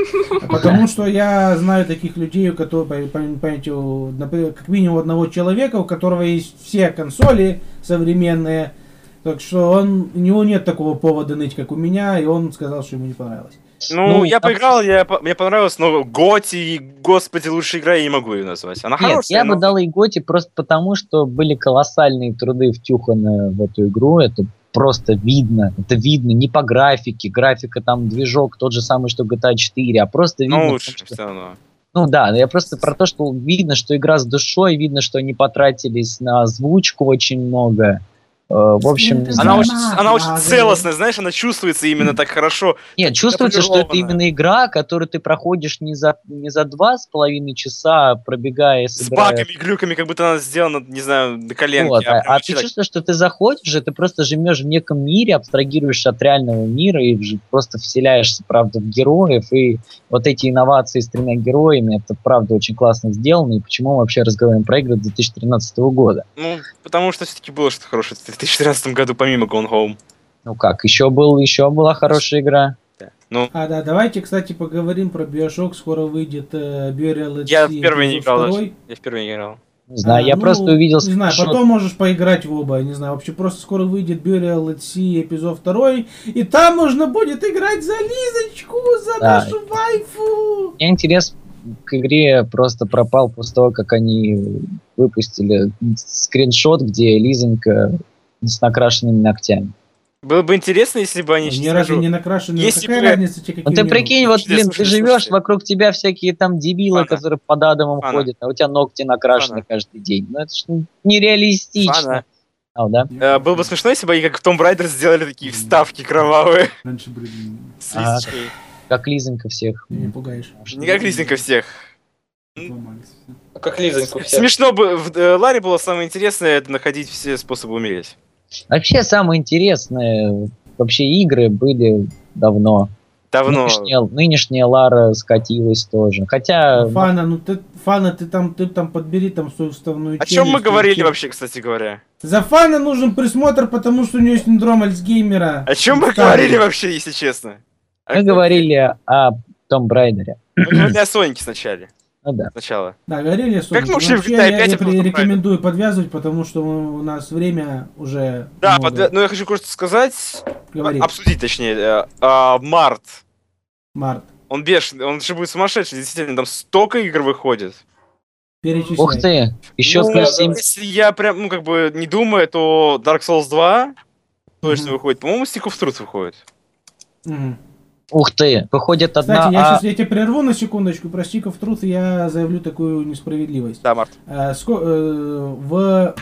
а потому что я знаю таких людей, у которых, по- по- понимаете, как минимум одного человека, у которого есть все консоли современные, так что он, у него нет такого повода ныть, как у меня, и он сказал, что ему не понравилось. Ну, Ну, я там- поиграл, я, мне понравилось, но Готи, господи, лучшая игра, я не могу ее назвать. Она Нет, хорошая, я но- бы дал и Готи просто потому, что были колоссальные труды втюханы в эту игру. Это просто видно. Это видно не по графике. Графика там движок тот же самый, что GTA 4, а просто видно. Ну, в том, лучше, что- все равно. Ну да, я просто про то, что видно, что игра с душой, видно, что они потратились на озвучку очень много. Э, В общем, Она знаю. очень, она очень целостная, знаешь, она чувствуется именно так хорошо. Нет, чувствуется, что это именно игра, которую ты проходишь не за, не за два с половиной часа, пробегая, С собирая багами, глюками, как будто она сделана, не знаю, на коленке. Вот, а, прям а ты чувствуешь, что ты заходишь, и ты просто живешь в неком мире, абстрагируешь от реального мира и просто вселяешься, правда, в героев. И вот эти инновации с тремя героями, это правда очень классно сделано. И почему мы вообще разговариваем про игры 2013 года? Ну, потому что все-таки было что-то хорошее в 2013 году, помимо Gone Home. Ну как, еще, был, еще была хорошая игра. Ну, А, да, давайте, кстати, поговорим про Bioshock. Скоро выйдет э, Burial at я в первый не играл даже. Я в первый не играл. Не знаю, А, я ну, просто увидел Не знаю, скриншот. потом можешь поиграть в оба, не знаю. Вообще просто скоро выйдет Burial at Sea эпизод второй, и там можно будет играть за Лизочку, за Да. нашу вайфу. Меня интерес к игре просто пропал после того, как они выпустили скриншот, где Лизонька с накрашенными ногтями. Было бы интересно, если бы они... Ни сейчас разу не накрашены. если Какая бы- разница тебе, какие Ну ты прикинь, вот, блин, ты живешь, вокруг тебя всякие там дебилы, Фана. которые под Адамом Фана. ходят, а у тебя ногти накрашены Фана. каждый день. Ну это ж нереалистично. Фана. А, да? Э, было бы смешно, если бы они как в Tomb Raider сделали такие вставки кровавые. Раньше были С листочкой. Как Лизонька всех. Ты меня пугаешь. Не как листинка всех. Как Лизоньку все. Смешно бы... В э, Ларе было самое интересное, это находить все способы умереть. Вообще самое интересное, вообще игры были давно. Давно. Нынешняя, нынешняя Лара скатилась тоже. Хотя, Фана, ну ты, Фана, ты там, ты там подбери там свою вставную О чем мы говорили и- вообще, кстати говоря? За Фана нужен присмотр, потому что у него синдром Альцгеймера. О чем мы Старый. говорили вообще, если честно? А мы говорили о Том Брайдере. Мы говорили о Сонике сначала. Ну да. Сначала. Да, говорили о Сонике. мы ушли в Вообще, GTA я, 5, я а в рекомендую подвязывать, потому что у нас время уже Да, много. подвя- ну я хочу кое-что сказать, Говори, обсудить точнее. э, а, Март. Март. Он бешеный, он же будет сумасшедший, действительно, там столько игр выходит. Перечисляй. Ух ты, еще Ну, плюс семь- Если я прям, ну, как бы не думаю, то Dark Souls 2 точно Мгм. выходит. По-моему, Stick of Truth выходит. Мгм. Ух ты, выходит одна... Кстати, я а- сейчас я тебя прерву на секундочку. Про Stick of Truth я заявлю такую несправедливость. Да, Март. А, ско- э, в,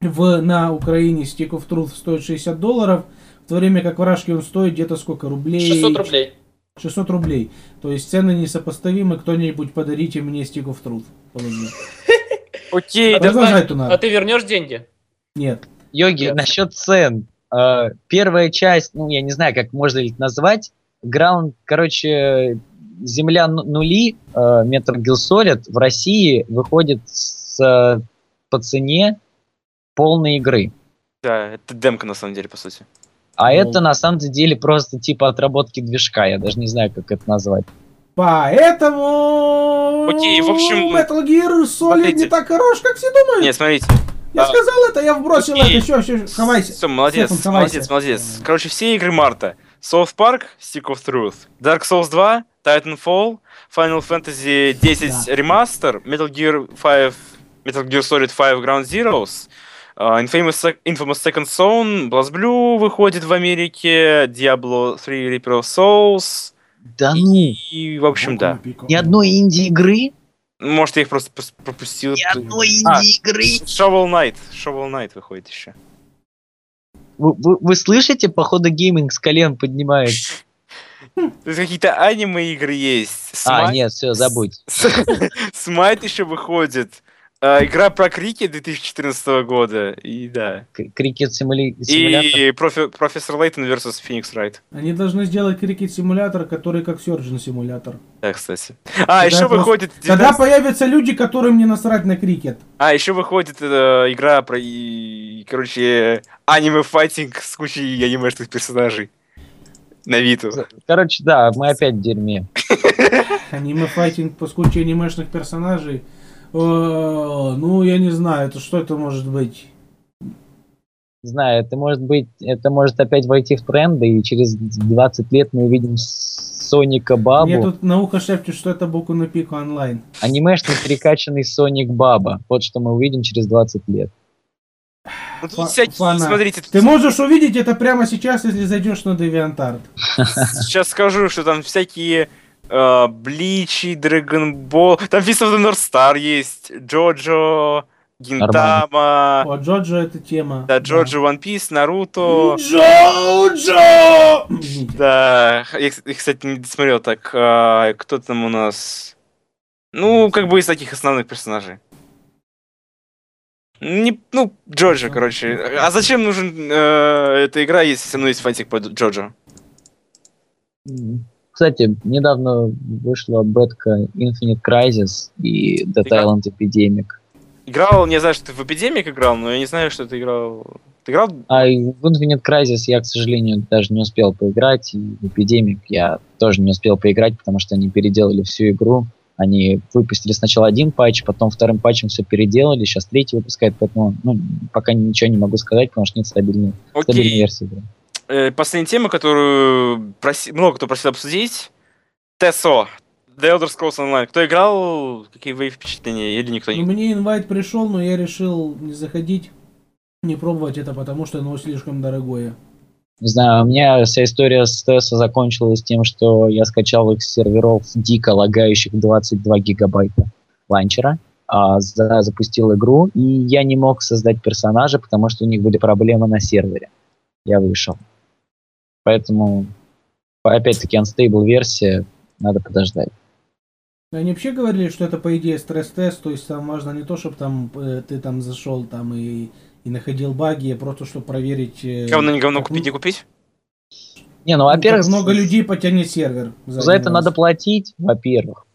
в, на Украине Stick of Truth стоит 60 долларов, в то время как в Рашке он стоит где-то сколько рублей? 600 рублей. 600 рублей. То есть цены несопоставимы. Кто-нибудь подарите мне Stick of Truth. Окей, А Продолжать то А надо. ты вернешь деньги? Нет. Йоги, насчет цен. Э, Первая часть, ну, я не знаю, как можно ли это назвать. Граунд, короче, Земля ну- нули, э, Metal Gear Solid в России выходит с, э, по цене полной игры. Да, это демка на самом деле, по сути. А Ну. это на самом деле просто типа отработки движка, я даже не знаю, как это назвать. Поэтому Окей, в общем, Metal Gear Solid смотрите. не так хорош, как все думают. Нет, смотрите. Я а, сказал это, я вбросил окей. это. Все, все, хавайся. Все, молодец, Стефан, хавайся. молодец, молодец. Короче, все игры марта. South Park, Stick of Truth, Dark Souls 2, Titanfall, Final Fantasy 10 Да. Remaster, Metal Gear 5, Metal Gear Solid 5 Ground Zeroes, uh, Infamous, Infamous Second Son, BlazBlue выходит в Америке, Diablo 3 Reaper of Souls, Да ну, и, в общем, да. ни одной инди-игры? Может, я их просто пропустил. Ни одной А, инди-игры? Shovel Knight, Shovel Knight выходит еще. Вы, вы- вы слышите, походу гейминг с колен поднимает. То есть какие-то аниме игры есть. А, Smite- нет, все, забудь. Smite еще выходит. А, игра про крикет 2014 года. И да. Крикет симули- симулятор. И профи- профессор Лейтон versus Феникс Райт. Они должны сделать крикет-симулятор, который как Surgeon-симулятор. Да, кстати. А, еще просто- выходит... Когда 19 появятся люди, которым не насрать на крикет. А, еще выходит э, игра про, и, короче, аниме-файтинг с кучей анимешных персонажей. На Виту. Короче, да, мы опять в дерьме. Аниме-файтинг по куче анимешных персонажей. Э, Ну, я не знаю, это что это может быть? Не знаю, это может быть, это может опять войти в тренды, и через 20 лет мы увидим Соника Бабу, Мне тут на ухо шепчет, что это Боку на пику онлайн. анимешный перекачанный Соник Баба. Вот что мы увидим через 20 лет. Ну, тут фанат. смотрите, Ты можешь увидеть это прямо сейчас, если зайдешь на DeviantArt. сейчас скажу, что там всякие Бличи, Драгонбол, там Fist of the North Star есть, Джоджо, Гинтама, О, Джоджо это тема. да, Джоджо, One Piece, Наруто. Джоджо! Да, я, кс- я, кстати, не досмотрел так, а, кто там у нас? Ну, как бы из таких основных персонажей. Не, ну, Джоджо, короче. А зачем нужен э, эта игра, если все равно есть фантик по Джоджо? Кстати, недавно вышла бетка Infinite Crisis и Dead Игра- Island Epidemic. Играл, не знаю, что ты в Эпидемик играл, но я не знаю, что ты играл. Ты играл? А в Infinite Crisis я, к сожалению, даже не успел поиграть, и в Epidemic я тоже не успел поиграть, потому что они переделали всю игру. Они выпустили сначала один патч, потом вторым патчем все переделали, сейчас третий выпускают, поэтому ну, пока ничего не могу сказать, потому что нет стабильной, стабильной версии. Э, последняя тема, которую проси- много кто просил обсудить. ТСО. The Elder Scrolls Online. Кто играл? Какие вы впечатления? Или никто Ну, не... мне инвайт пришел, но я решил не заходить, не пробовать это, потому что оно слишком дорогое. Не знаю, у меня вся история с TES закончилась тем, что я скачал их с серверов дико лагающих 22 гигабайта ланчера, а, за- запустил игру, и я не мог создать персонажа, потому что у них были проблемы на сервере. Я вышел. Поэтому, опять-таки, unstable версия, надо подождать. Но Они вообще говорили, что это по идее стресс-тест, то есть там важно не то, чтобы там э, ты там зашел там и, и находил баги, а просто чтобы проверить. э, Говно не говно как купить, не м- купить? Не, ну, ну, во-первых, как много людей потянет сервер. за один это раз. надо платить, во-первых.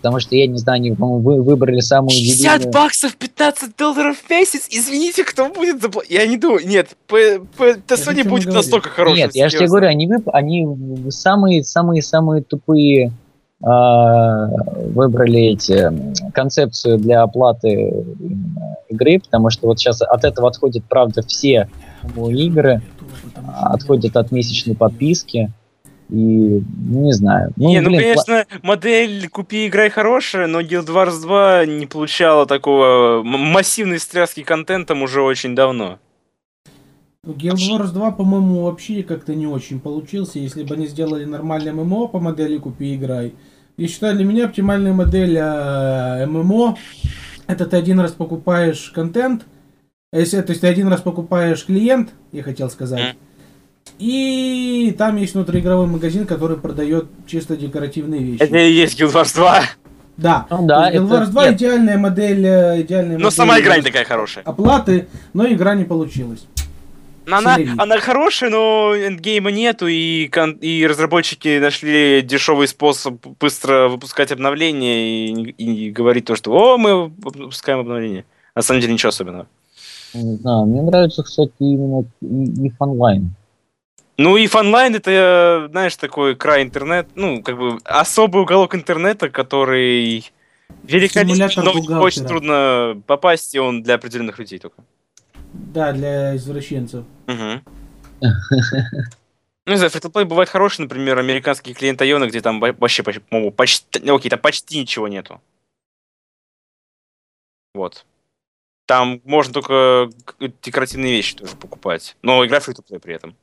Потому что, я не знаю, они, по-моему, вы- выбрали самую 50 дебильную- баксов, 15 долларов в месяц? Извините, кто будет заплатить? Я не думаю, нет, о не будет мы настолько хорошим. Нет, я же тебе серьезно. говорю, они, вып- они в- самые самые самые тупые а, выбрали эти концепцию для оплаты игры, потому что вот сейчас от этого отходят, правда, все игры, а, отходят от месячной подписки. И ну, не знаю. Ну, не, ну, блин, конечно, модель «Купи, играй» хорошая, но Guild Wars 2 не получала такого массивной стряски контентом уже очень давно. Guild Wars 2, по-моему, вообще как-то не очень получился. Если бы они сделали нормальное ММО по модели «Купи, играй». Я считаю, для меня оптимальная модель э, ММО это ты один раз покупаешь контент, если, то есть ты один раз покупаешь клиент, я хотел сказать, и там есть внутриигровой магазин, который продает чисто декоративные вещи. Это и есть Guild Wars 2, Да. Ну да, Guild Wars 2 нет. идеальная модель, э, идеальная но модель сама игра не такая хорошая. оплаты, но игра не получилась. Но Она, она хорошая, но эндгейма нету, и, кон- и разработчики нашли дешевый способ быстро выпускать обновления и, и говорить то, что «О, мы выпускаем обновление». На самом деле ничего особенного. Не знаю, мне нравится, кстати, именно и- EVE Online. Ну и онлайн это, знаешь, такой край интернет, ну, как бы особый уголок интернета, который великолепен, но очень трудно попасть, и он для определенных людей только. Да, для извращенцев. Мгм. Ну, не знаю, фри бывает хороший, например, американский клиент Айона, где там во- вообще, почти, по-моему, почти, ну, окей, там почти ничего нету. Вот. Там можно только декоративные вещи тоже покупать. Но игра фри при этом.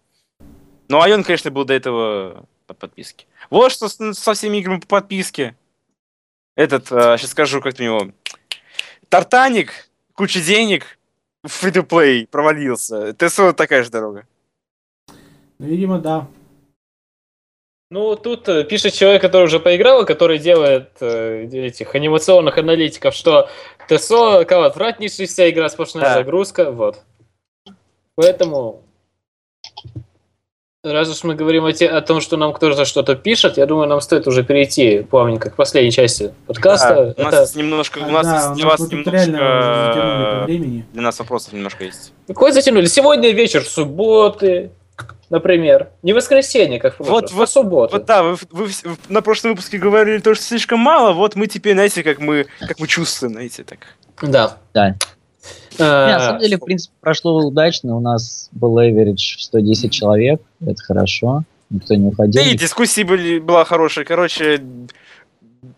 Но Айон, конечно, был до этого по подписке. Вот что со всеми играми по подписке. Этот, сейчас скажу, как у него. Тартаник, куча денег, фри плей провалился. ТСО такая же дорога. Ну, видимо, да. Ну, тут э, пишет человек, который уже поиграл, который делает э, этих анимационных аналитиков, что ТСО – отвратнейшая вся игра, сплошная Да. загрузка, вот. Поэтому, раз уж мы говорим о, те- о том, что нам кто-то что-то пишет, я думаю, нам стоит уже перейти плавненько к последней части подкаста. Да, у Это нас немножко, у А, нас да, для нас вас немножко... Для нас вопросов немножко есть. Какой затянули? Сегодня вечер субботы, например. Не воскресенье, как в прошлый Вот- раз, а вот- суббота. Вот да, вы, вы в- в- на прошлом выпуске говорили, то, что слишком мало, вот мы теперь, знаете, как мы, как мы чувствуем, знаете, так. Да. Да. Э, Не, на самом деле, в принципе, прошло удачно. У нас был average в 110 человек. Это хорошо. Никто не уходил. Да и дискуссии были, была хорошая. Короче,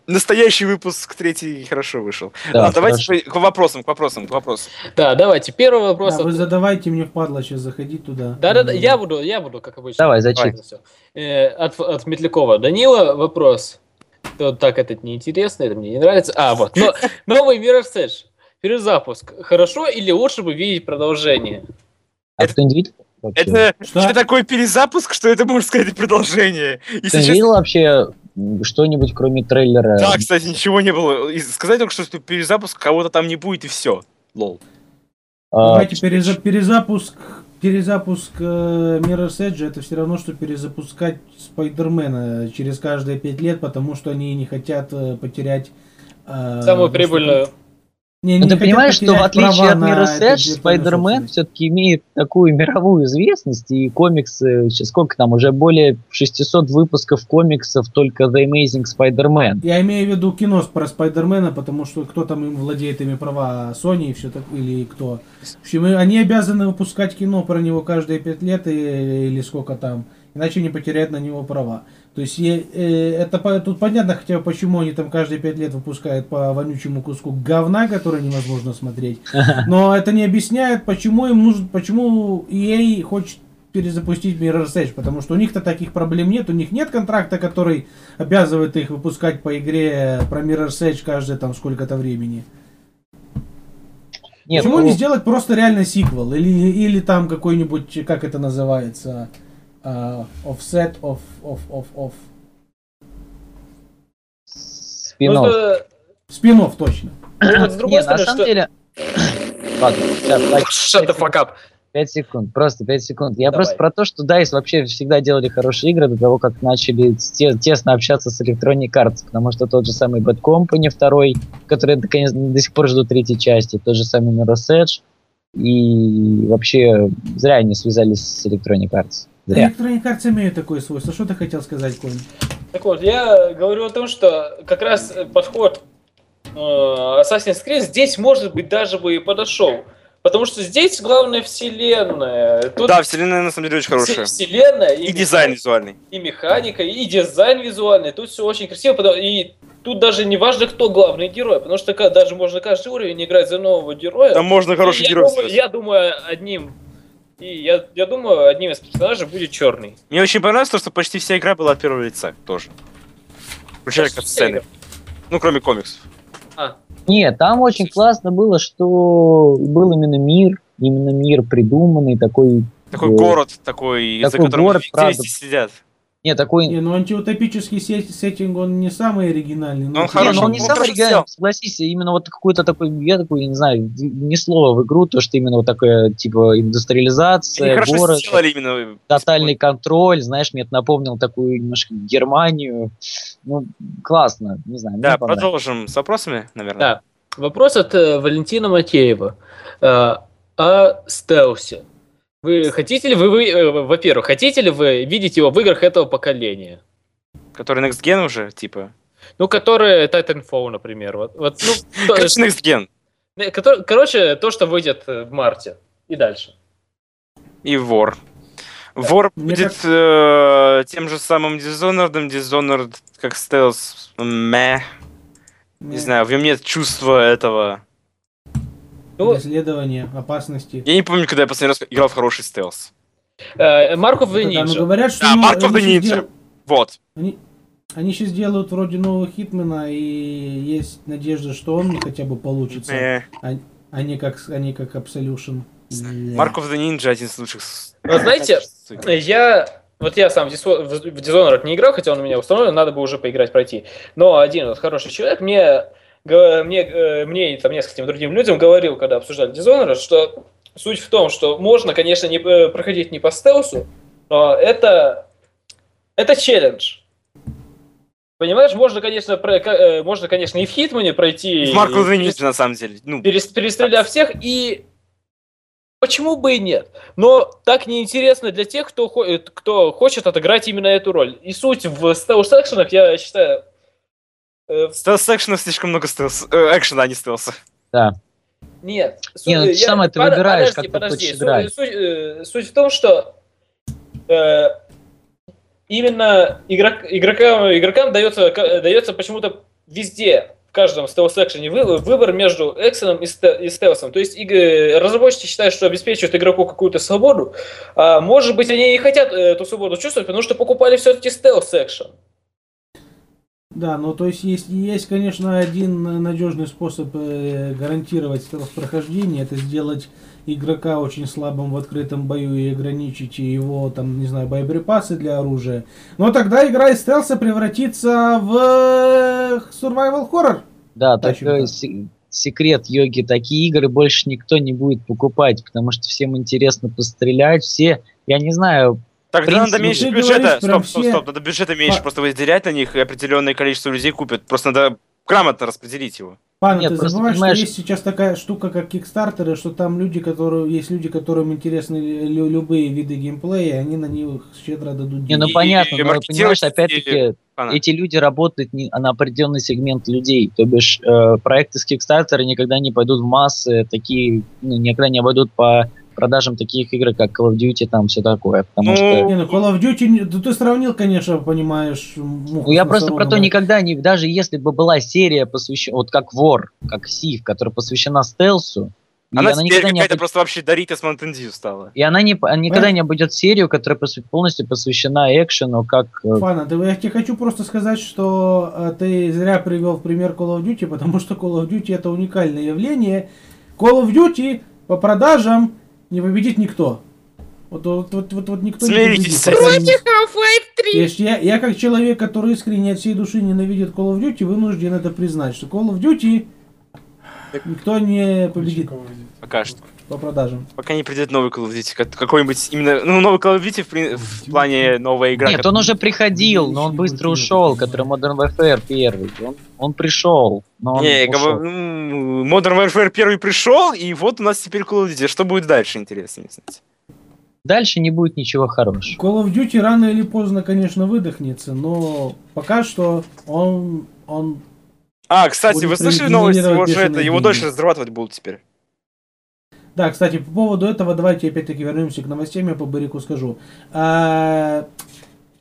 настоящий выпуск третий хорошо вышел. Да, Ладно, давайте хорошо. к вопросам, к вопросам, к вопросам. Да, давайте, первый вопрос. Да, вы задавайте, мне впадло сейчас заходить туда. Да-да-да, Ну, я буду, я буду, как обычно. Давай, зачем? Э, от, от Метлякова. Данила, вопрос. Вот так это неинтересно, это мне не нравится. А, вот. Но, новый Mirror's Edge. Перезапуск. Хорошо или лучше бы видеть продолжение? А видел? вообще? Это, Что? это такой перезапуск, что это, можно сказать, продолжение. Если Ты честно, видел вообще что-нибудь, кроме трейлера? да, кстати, ничего не было. И сказать только, что это перезапуск, кого-то там не будет, и все. Лол. А, Давайте переза- перезапуск, перезапуск э, Mirror's Edge это все равно, что перезапускать Спайдермена через каждые пять лет, потому что они не хотят э, потерять... э, Самую доступ- прибыльную. Не, Ну, не ты понимаешь, что в отличие от интеллектуальную Spider-Man собственность. все-таки имеет такую мировую известность, и комиксы, сейчас сколько там, уже более 600 выпусков комиксов только The Amazing Spider-Man. Я имею в виду кино про Спайдермена, потому что кто там им владеет ими права, Sony и все так, или кто. В общем, они обязаны выпускать кино про него каждые пять лет и- или сколько там, иначе не потеряют на него права. То есть э, это тут понятно хотя бы почему они там каждые пять лет выпускают по вонючему куску говна, который невозможно смотреть. Но это не объясняет, почему им нужно, почему EA хочет перезапустить Mirror's Edge, потому что у них-то таких проблем нет, у них нет контракта, который обязывает их выпускать по игре про Mirror's Edge каждое там сколько-то времени. Нет, Почему ну, не сделать просто реально сиквел? Или, или там какой-нибудь, как это называется, а, offset, off, off, off, off. спин-офф. Ну, что- Спинов точно. вот с другой Не, на самом что... деле... Ладно, сейчас, Shut the fuck up. 5 секунд, просто 5 секунд. Я Давай. просто про то, что DICE вообще всегда делали хорошие игры до того, как начали те- тесно общаться с Electronic Arts, потому что тот же самый Bad Company второй, который наконец до сих пор жду третьей части, тот же самый Mirror's Edge, и вообще зря они связались с Electronic Arts. Зря. Electronic Arts имеют такое свойство. Что ты хотел сказать, Коль? Так вот, я говорю о том, что как раз подход э, Assassin's Creed здесь, может быть, даже бы и подошел. Потому что здесь главная вселенная. Тут Да, вселенная на самом деле очень хорошая. Вселенная И дизайн меха- визуальный. и механика, и дизайн визуальный. Тут все очень красиво. потому- И тут даже не важно, кто главный герой. Потому что даже можно каждый уровень играть за нового героя. Там можно хороший И я герой думаю, сделать. я думаю, одним. И я, я думаю, одним из персонажей будет черный. Мне очень понравилось то, что почти вся игра была от первого лица тоже. Включая вся сцены. игра. Ну, кроме комиксов. А, Нет, там очень классно было, что был именно мир, именно мир придуманный, такой... Такой э, город такой, за Такой которым город, правда. сидят. Не, такой... Не, ну антиутопический сет- сеттинг, он не самый оригинальный. но Он тем хороший, Не, ну он не он самый оригинальный, сделал. согласись, именно вот какой-то такой, я такой, не знаю, ни слова в игру, то, что именно вот такое, типа, Они индустриализация, хорошо город, сделали именно. тотальный контроль, знаешь, мне это напомнил такую немножко Германию, ну, классно, не знаю, Да, продолжим с вопросами, наверное. Да. Вопрос от э, Валентина Матеева. Э, о стелсе. Вы хотите ли вы, вы, э, во-первых, хотите ли вы видеть его в играх этого поколения? Который Next Gen уже, типа. Ну, которые Titanfall, например. Вот, вот, ну, то- Короче, Next Gen. э, котор- короче, то, что выйдет в марте и дальше. И Вор. Вор Мне будет э, тем же самым Dishonored, Dishonored как стелс. Мeh. Не Не, знаю, в нем нет чувства этого. Ну, Преследование, опасности. Я не помню, когда я последний раз играл в хороший стелс. Марков Да, и ну, Ninja. говорят, что Да, ну, Mark of the они щас Ninja. дел- Вот. Они, они сейчас делают вроде нового Хитмена, и есть надежда, что он хотя бы получится, Э, а не как, а не как Absolution. Mark of the Ninja один из лучших. Вы знаете. Я вот я сам в Dishonored не играл, хотя он у меня установлен, надо бы уже поиграть, пройти. Но один вот хороший человек мне, мне, э, мне и там нескольким другим людям говорил, когда обсуждали Dishonored, что суть в том, что можно, конечно, не э, проходить не по стелсу, но это, это челлендж. Понимаешь, можно, конечно, про- э, можно, конечно, и в Хитмане пройти. В Марку Венити, на самом деле. Ну, перес- перестреляв всех, и почему бы и нет? Но так неинтересно для тех, кто, кто хочет отыграть именно эту роль. И суть в стелс-экшенах, я считаю, в- стелс-экшенов слишком много стелс... э, экшена, а не стелса. Да. нет. Не, ну Су- ты сам это под- выбираешь, подожди, как ты подожди. хочешь Су- играть. Суть, э, суть в том, что э, именно игрок, игрокам, игрокам дается, дается почему-то везде, в каждом стелс-экшене вы- выбор между экшеном и, и стелсом. То есть разработчики считают, что обеспечивают игроку какую-то свободу, а может быть они и хотят э, эту свободу чувствовать, потому что покупали все-таки стелс-экшен. Да, ну то есть есть, есть конечно, один надежный способ э, гарантировать стелс-прохождение, это сделать игрока очень слабым в открытом бою и ограничить его, там, не знаю, боеприпасы для оружия. Но тогда игра из стелса превратится в э, survival horror. Да, такой се- секрет йоги. Такие игры больше никто не будет покупать, потому что всем интересно пострелять. Все, я не знаю, Тогда принципе, надо меньше бюджета. Стоп, стоп, стоп. Надо бюджета меньше Па- просто выделять на них, и определенное количество людей купят. Просто надо грамотно распределить его. Пан, Нет, ты просто забываешь, понимаешь- что есть сейчас такая штука, как Кикстартеры, что там люди, которые есть люди, которым интересны лю- любые виды геймплея, и они на них щедро дадут не, ну И- понятно, и но понимаешь, опять-таки, Ладно. эти люди работают не, на определенный сегмент людей. То бишь, э, проекты с Kickstarter никогда не пойдут в массы, такие, ну, никогда не обойдут по продажам таких игр, как Call of Duty, там все такое. Потому Ну, что Не, ну Call of Duty, не- да ты сравнил, конечно, понимаешь, Ну, я с просто про то никогда не... Даже если бы была серия посвящена... Вот как War, как Сив, которая посвящена стелсу, и Она она, теперь никогда не, какая-то обойдет- просто вообще Доритас Mountain Dew стала. и она не, она никогда не обойдет серию, которая посв- полностью посвящена экшену, как... э, Фана, ты- я тебе хочу просто сказать, что э, ты зря привел в пример Call of Duty, потому что Call of Duty это уникальное явление. Call of Duty по продажам не победит никто. Вот, вот, вот, вот, вот никто Смиритесь не победит. этим. Я, я, я как человек, который искренне от всей души ненавидит Call of Duty, вынужден это признать, что Call of Duty никто не победит? Пока что. По продажам. Пока не придет новый Call of Duty. как- Какой-нибудь именно... Ну, новый Call of Duty в, при- в плане новая игра. Нет, он уже приходил, но он быстро ушел, который Modern Warfare первый. Он, он пришел, но он Не, ушел. Modern Warfare первый пришел, и вот у нас теперь Call of Duty. Что будет дальше, интересно мне знать. Дальше не будет ничего хорошего. Call of Duty рано или поздно, конечно, выдохнется, но пока что он, он А, кстати, вы слышали новость? Бешеные это, его дольше разрабатывать будут теперь. Да, кстати, по поводу этого давайте опять-таки вернемся к новостям, я по Барику скажу. А,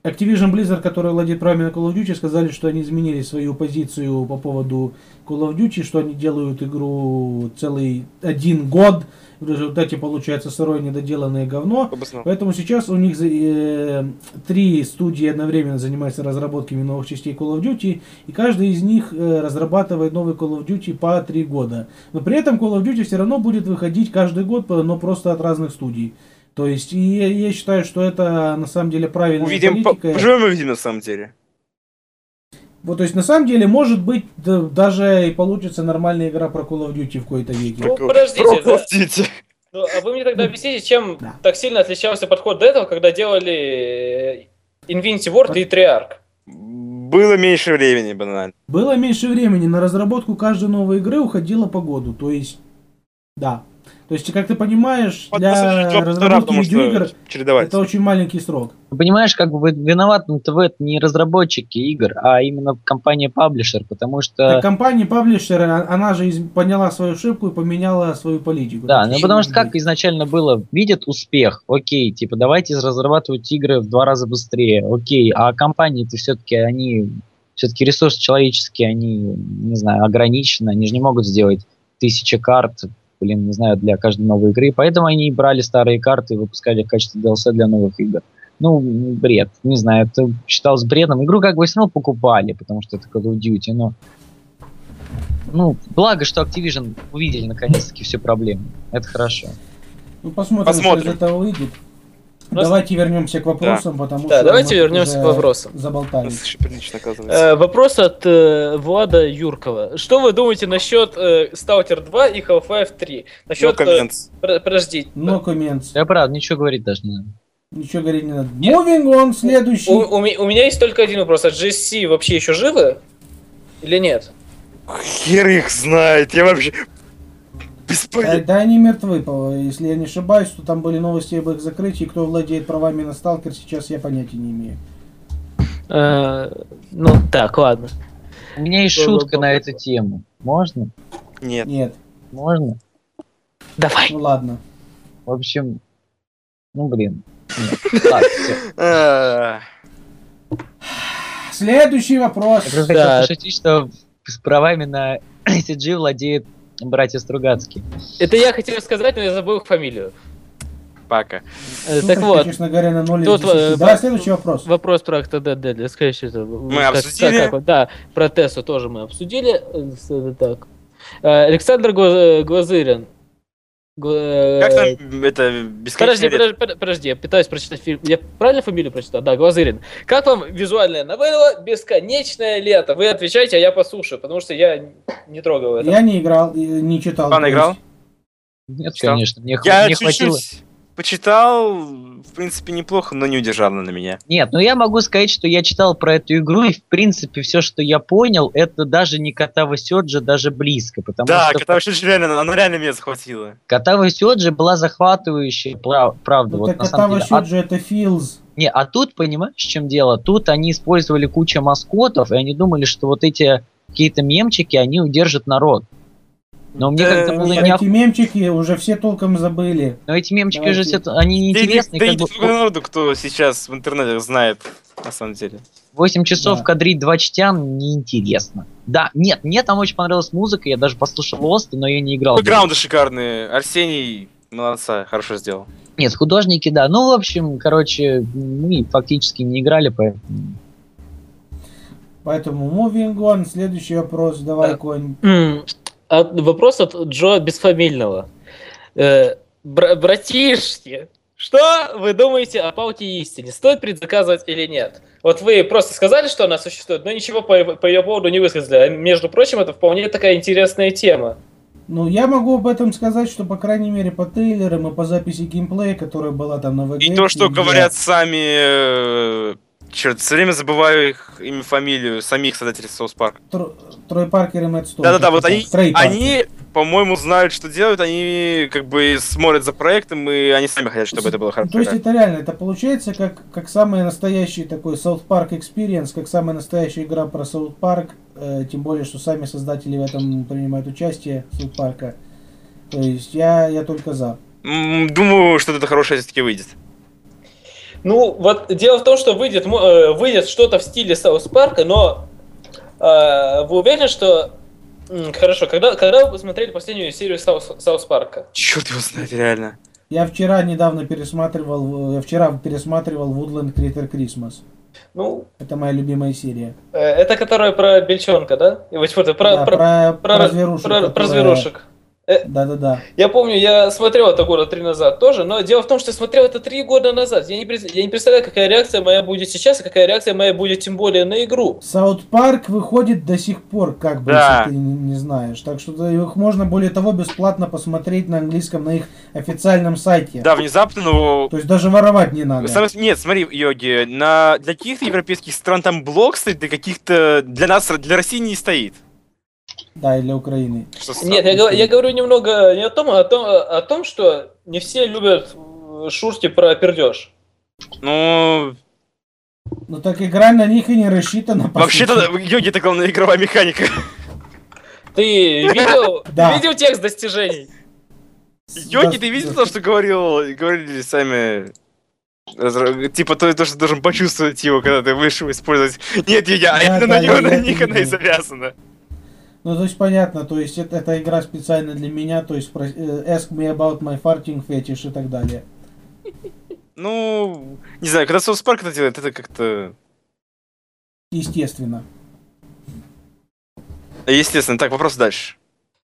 Activision Blizzard, который владеет правами на Call of Duty, сказали, что они изменили свою позицию по поводу Call of Duty, что они делают игру целый один год, в результате получается сырое недоделанное говно. Знал. Поэтому сейчас у них э, три студии одновременно занимаются разработками новых частей Call of Duty, и каждый из них э, разрабатывает новый Call of Duty по три года. Но при этом Call of Duty все равно будет выходить каждый год, но просто от разных студий. То есть, и я, я считаю, что это на самом деле правильная Увидим, по- политика. поживем увидим на самом деле. Вот, то есть, на самом деле, может быть, да- даже и получится нормальная игра про Call of Duty в какой-то веке. Ну, подождите, про да. Call of Duty. Ну, а вы мне тогда объясните, чем Да. так сильно отличался подход до этого, когда делали э, Infinity Ward и Triarch? Было меньше времени, банально. Было меньше времени, на разработку каждой новой игры уходило по году. То есть, да. То есть, как ты понимаешь, Вот для разработки видеоигр чередовать. это очень маленький срок. Понимаешь, как бы виноват в это не разработчики игр, а именно компания-паблишер, потому что... Так компания паблишер, а- она же из- поняла свою ошибку и поменяла свою политику. Да, ну потому что как изначально было, видят успех, окей, типа давайте разрабатывать игры в два раза быстрее, окей, а компании-то все-таки они, все-таки ресурсы человеческие, они, не знаю, ограничены, они же не могут сделать тысячи карт, блин, не знаю, для каждой новой игры, поэтому они и брали старые карты и выпускали в качестве DLC для новых игр. Ну, бред, не знаю, это считалось бредом. Игру как бы все равно покупали, потому что это Call of Duty, но... Ну, благо, что Activision увидели наконец-таки всю проблему. Это хорошо. Ну, посмотрим, Посмотрим. что из этого выйдет. Давайте вернемся к вопросам, потому Да, что давайте вернемся к вопросам. Заболтались. Нас еще прилично, оказывается. Э, вопрос от э, Влада Юркова. Что вы думаете насчет э, Stalker 2 и Half-Life 3? No Насчет... э, comments. про- подожди. No comments. Да, правда, ничего говорить даже не надо. Ничего говорить не надо. Moving on, следующий. У, у у меня есть только один вопрос. А GSC вообще еще живы? Или нет? Хер их знает, я вообще... Да, Бесполезно. да, они мертвы, если я не ошибаюсь, то там были новости об их закрытии. Кто владеет правами на Сталкер, сейчас я понятия не имею. Э, ну, так, ладно. У меня есть шутка на эту тему. Можно? Нет. Нет, Можно? Давай. ну ладно. В общем, ну блин. Следующий вопрос. Я просто хотел Да. пошутить, что с правами на CG владеет братья Стругацкие. Это я хотел сказать, но я забыл их фамилию. Пока. Э, Шутка, так вот, честно говоря, на 0 из Тут, 10. э, Да, следующий вопрос. вопрос про АктоДД, для скорее. Мы обсудили. да, про Тессу тоже мы обсудили. Э, э, Так. Александр Гла- Глазырин. Как э, там это Подожди, бесконечное лето? подожди, под- подожди, я пытаюсь прочитать фильм. Я правильно фамилию прочитал? Да, Глазырин. Как вам визуальная новелла «Бесконечное лето»? Вы отвечаете, а я послушаю, потому что я не трогал это. Я не играл, и не читал. Есть. играл? Нет, Читал? конечно, мне, Я мне хватило. Почитал, в принципе, неплохо, но не удержал на меня. Нет, ну я могу сказать, что я читал про эту игру, и в принципе все, что я понял, это даже не Катава Сёджи, даже близко. Потому Да, что когда вообще реально, она реально меня захватила. Катава Сёджи была захватывающая, прав- правда. Ну, вот так на самом Катава деле. А- Сюджи это Филз. Не, а тут, понимаешь, в чем дело? Тут они использовали кучу маскотов, и они думали, что вот эти какие-то мемчики, они удержат народ. Но мне Да, как-то было не Эти мемчики уже все толком забыли. Но эти мемчики Давайте. же все- они неинтересны. Да как не бы народу, кто сейчас в интернете знает, на самом деле. 8 часов Да. кадрить два чтян неинтересно. Да, нет, мне там очень понравилась музыка, я даже послушал Лост, но я не играл. Бэкграунды шикарные. Арсений молодца, хорошо сделал. Нет, художники, да. Ну, в общем, короче, мы фактически не играли, поэтому... Поэтому moving on. Следующий вопрос. Давай, Да. конь. А Вопрос от Джо Бесфамильного. Э, бра- Братишки, что вы думаете о пауке истине? Стоит предзаказывать или нет? Вот вы просто сказали, что она существует, но ничего по, по ее поводу не высказали. А между прочим, это вполне такая интересная тема. Ну, я могу об этом сказать, что, по крайней мере, по трейлерам и по записи геймплея, которая была там на VG. И то, что где- говорят сами... Черт, все время забываю их имя, фамилию, самих создателей South Park. Тро- Трой Паркер и Мэтт Стоун. Да-да-да, вот они, Трей Паркер. они, по-моему, знают, что делают, они как бы смотрят за проектом, и они сами хотят, чтобы это было хорошо. То есть это реально, это получается как, как самый настоящий такой South Park Experience, как самая настоящая игра про South Park, э, тем более, что сами создатели в этом принимают участие, South Park а. То есть я, я только за. Думаю, что это хорошее все-таки выйдет. Ну, вот дело в том, что выйдет, э, выйдет что-то в стиле South Park а, но э, вы уверены, что... Хорошо, когда, когда вы посмотрели последнюю серию South, South Park а? Черт его знает, реально. Я вчера недавно пересматривал, э, я вчера пересматривал Woodland Critter Christmas. Ну, Это моя любимая серия. э, это которая про бельчонка, да? И вот что-то про, Да, про, про, про, про зверушек. про- про которые- зверушек. Да-да-да. Я помню, я смотрел это года три назад тоже, но дело в том, что я смотрел это три года назад. Я не, я не представляю, какая реакция моя будет сейчас, и какая реакция моя будет тем более на игру. Саут Парк выходит до сих пор, как бы, Да. если ты не, не знаешь. Так что их можно, более того, бесплатно посмотреть на английском на их официальном сайте. Да, внезапно, но... То есть даже воровать не надо. Сам- Нет, смотри, Йоги, на... для каких-то европейских стран там блок стоит, для каких-то... Для нас, для России не стоит. Да, и для Украины. Нет, я, говорю- я говорю немного не о том, а о том, о том, что не все любят э, шутки про пердеж. Ну, Ну так игра на них и не рассчитана. вообще-то. Йоги это главная игровая механика. Ты видел, Да. видел текст достижений? Йоги, Да, ты видел да. то, что говорил, говорили сами... Типа то, то, что ты должен почувствовать его, когда ты вышел использовать. Нет, я, а Да, именно да, на, него, я- на них она и завязана. Ну, то есть понятно, то есть это, эта игра специально для меня, то есть про- э, ask me about my farting fetish и так далее. Ну, не знаю, когда Соус Парк это делает, это как-то... Естественно. Естественно. Так, вопрос дальше.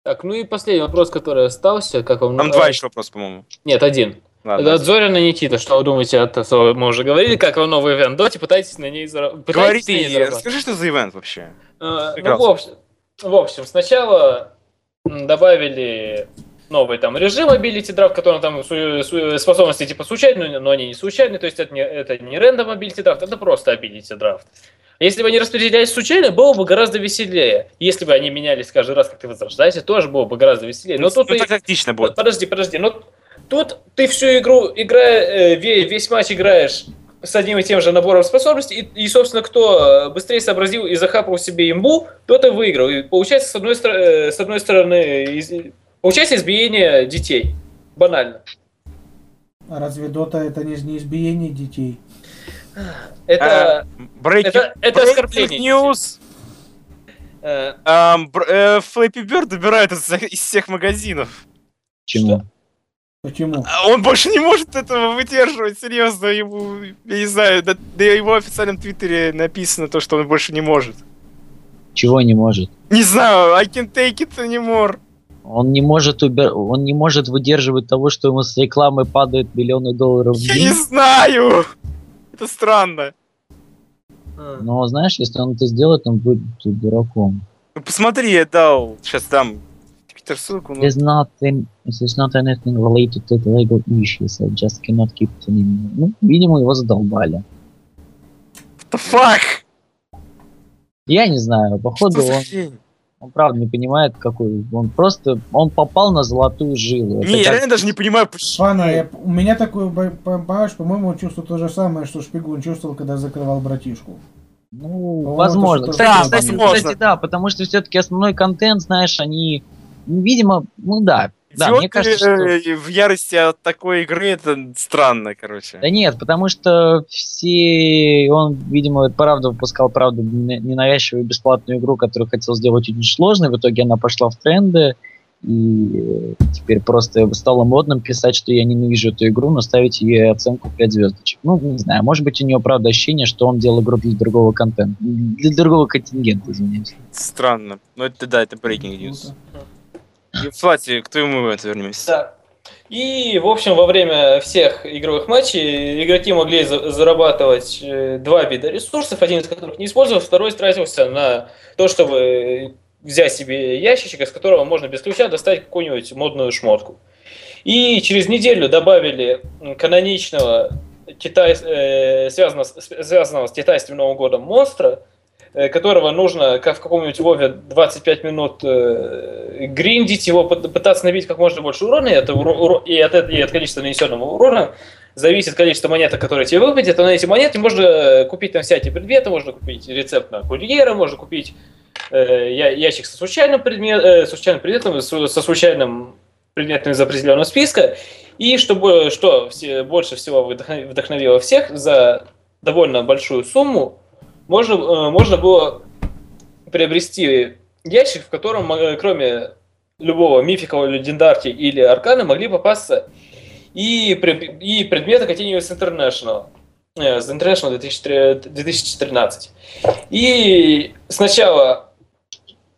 Так, ну и последний вопрос, который остался, как вам... Там два еще вопроса, по-моему. Нет, один. Ладно. Это Зорина Никита, что вы думаете от этого? Мы уже говорили, как вы новый ивент Доте, пытаетесь на ней Говори заработать. ты, расскажи, что за ивент вообще. Э, Ну, в общем, в общем, сначала добавили новый там режим Ability Draft, в котором там способности типа случайные, но они не случайные, то есть это не, это не рандом Ability Draft, это просто Ability Draft. Если бы они распределялись случайно, было бы гораздо веселее. Если бы они менялись каждый раз, как ты возрождаешься, тоже было бы гораздо веселее. Но Ну, тут ну, и- так тактично будет. Подожди, подожди, но тут ты всю игру, играя, э, ве- весь матч играешь с одним и тем же набором способностей, и, и, собственно, кто э, быстрее сообразил и захапал себе имбу, тот и выиграл. И получается, с одной, э, с одной стороны, из- получается избиение детей. Банально. А разве Дота это не, не избиение детей? Это... Breaking, это- это breaking оскорбление. news. э, э, Flappy Bird убирают из, из всех магазинов. Почему? Почему? А Он больше не может этого выдерживать, серьезно, ему, я не знаю, да, да его официальном твиттере написано то, что он больше не может. Чего не может? Не знаю, I can take it anymore. Он не может убер... он не может выдерживать того, что ему с рекламы падают миллионы долларов в Я день. не знаю. Это странно. Но знаешь, если он это сделает, он будет дураком. Ну, посмотри, я дал, сейчас дам Твиттер ссылку. ну. There's nothing, there's not anything related to the legal issues. I just cannot keep it anymore. Ну, видимо, его задолбали. What the fuck? Я не знаю, походу он, хрень? он правда не понимает, какой он просто он попал на золотую жилу. Это Не, я как- реально даже не понимаю, почему. Пана, я- у меня такое, по- понимаешь, по-моему, чувство то же самое, что Шпигун чувствовал, когда закрывал братишку. Ну, возможно. Кстати, кстати, возможно. кстати, да, потому что все-таки основной контент, знаешь, они, видимо, ну да, да, мне кажется, что... э, в ярости от такой игры это странно, короче. Да нет, потому что все... Он, видимо, правда выпускал, правда, не- ненавязчивую бесплатную игру, которую хотел сделать очень сложной. В итоге она пошла в тренды. И э, теперь просто стало модным писать, что я ненавижу эту игру, но ставить ей оценку 5 звездочек. Ну, не знаю, может быть, у него, правда, ощущение, что он делал игру для другого контента. Для другого контингента, извиняюсь. Странно. Ну это да, это breaking news. Кстати, к твоему это вернемся. Да. И, в общем, во время всех игровых матчей игроки могли за- зарабатывать э, два вида ресурсов, один из которых не использовал, второй тратился на то, чтобы взять себе ящичек, из которого можно без ключа достать какую-нибудь модную шмотку. И через неделю добавили каноничного китай, э, связанного, связанного с китайским Новым годом монстра, которого нужно, как в каком-нибудь Вове, 25 минут э, гриндить, его пы- пытаться набить как можно больше урона, и, это и, от, и от количества нанесенного урона зависит количество монеток, которые тебе выпадет, а на эти монеты можно э, купить там всякие предметы, можно купить рецепт на курьера, можно купить э, ящик со случайным, предмет, э, случайным предметом, со случайным предметом из определенного списка, и чтобы, что все, больше всего вдохно- вдохновило всех, за довольно большую сумму можно, э, можно было приобрести ящик, в котором, э, кроме любого мифика, легендарки или аркана, могли попасться и, и предметы с International. э, С International 2003 2014. И сначала,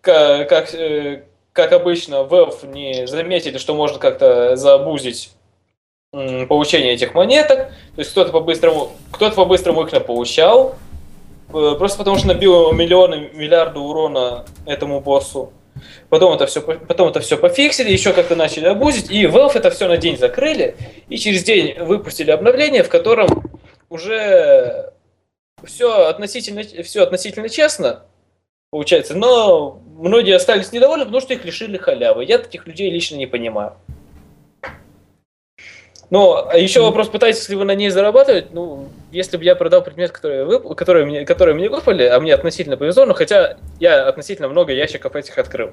ка- как, э, как обычно, Valve не заметили, что можно как-то забузить получение этих монеток. То есть кто-то по-быстрому, кто-то по-быстрому их получал, э, просто потому что набил миллионы, миллиарды урона этому боссу. Потом это все, потом это все пофиксили, еще как-то начали обузить, и Valve это все на день закрыли, и через день выпустили обновление, в котором уже все относительно, все относительно честно, получается, но многие остались недовольны, потому что их лишили халявы. Я таких людей лично не понимаю. Но а еще вопрос, пытаетесь ли вы на ней зарабатывать? Ну, если бы я продал предмет, который, вып... который, мне, который мне выпали, а мне относительно повезло, но хотя я относительно много ящиков этих открыл,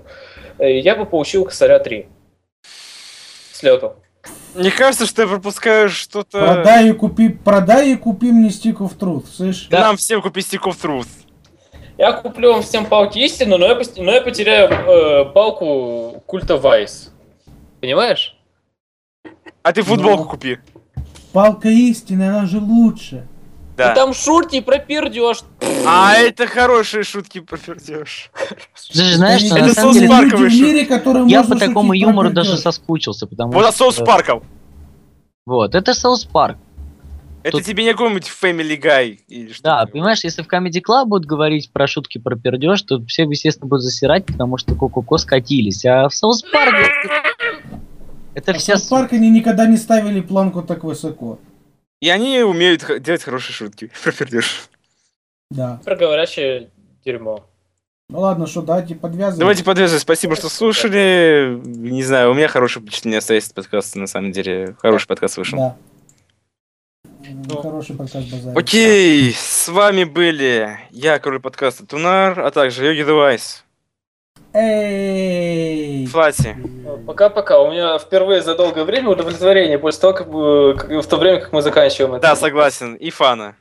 э, я бы получил косаря 3 с лету. Мне кажется, что я пропускаю что-то... Продай и купи, продай и купи мне Stick of Truth, слышь? Нам всем купить Stick of Truth. Я куплю вам всем палки истины, но я, но я потеряю э, палку культа Вайс. Понимаешь? А ты футболку Ну. купи. Палка истины, она же лучше. Да. И там шурти пропердешь. А это хорошие шутки про пердеж. Ты же знаешь, что Это на самом Соус деле Парк люди в вышел. мире, я по такому про юмору даже соскучился, потому Вот что... от Соус Парков. Вот, это Саус Парк. Это Тут- тебе не какой-нибудь Family Guy или что Да, понимаешь, если в Comedy Club будут говорить про шутки про пердеж, то все, естественно, будут засирать, потому что ко-ко-ко скатились. А в Саус Парке это А в вся... Park они никогда не ставили планку так высоко. И они умеют делать хорошие шутки про пердеж. Да. Про говорящее дерьмо. Ну ладно, что, давайте подвязывать. Давайте подвязывать. Спасибо, что слушали. Не знаю, у меня хорошее впечатление остается от подкаста, на самом деле. Хороший подкаст вышел. Да. М, Хороший подкаст базар. Окей, с вами были я, король подкаста Тунар, а также Йоги Девайс, Эй! Флати. Пока-пока. У меня впервые за долгое время удовлетворение после того, как, в то время, как мы заканчиваем это. Да, согласен. И Фана.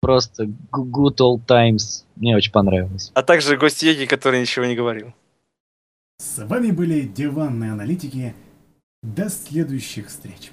Просто good old times. Мне очень понравилось. А также гость Йоги, который ничего не говорил. С вами были диванные аналитики. До следующих встреч.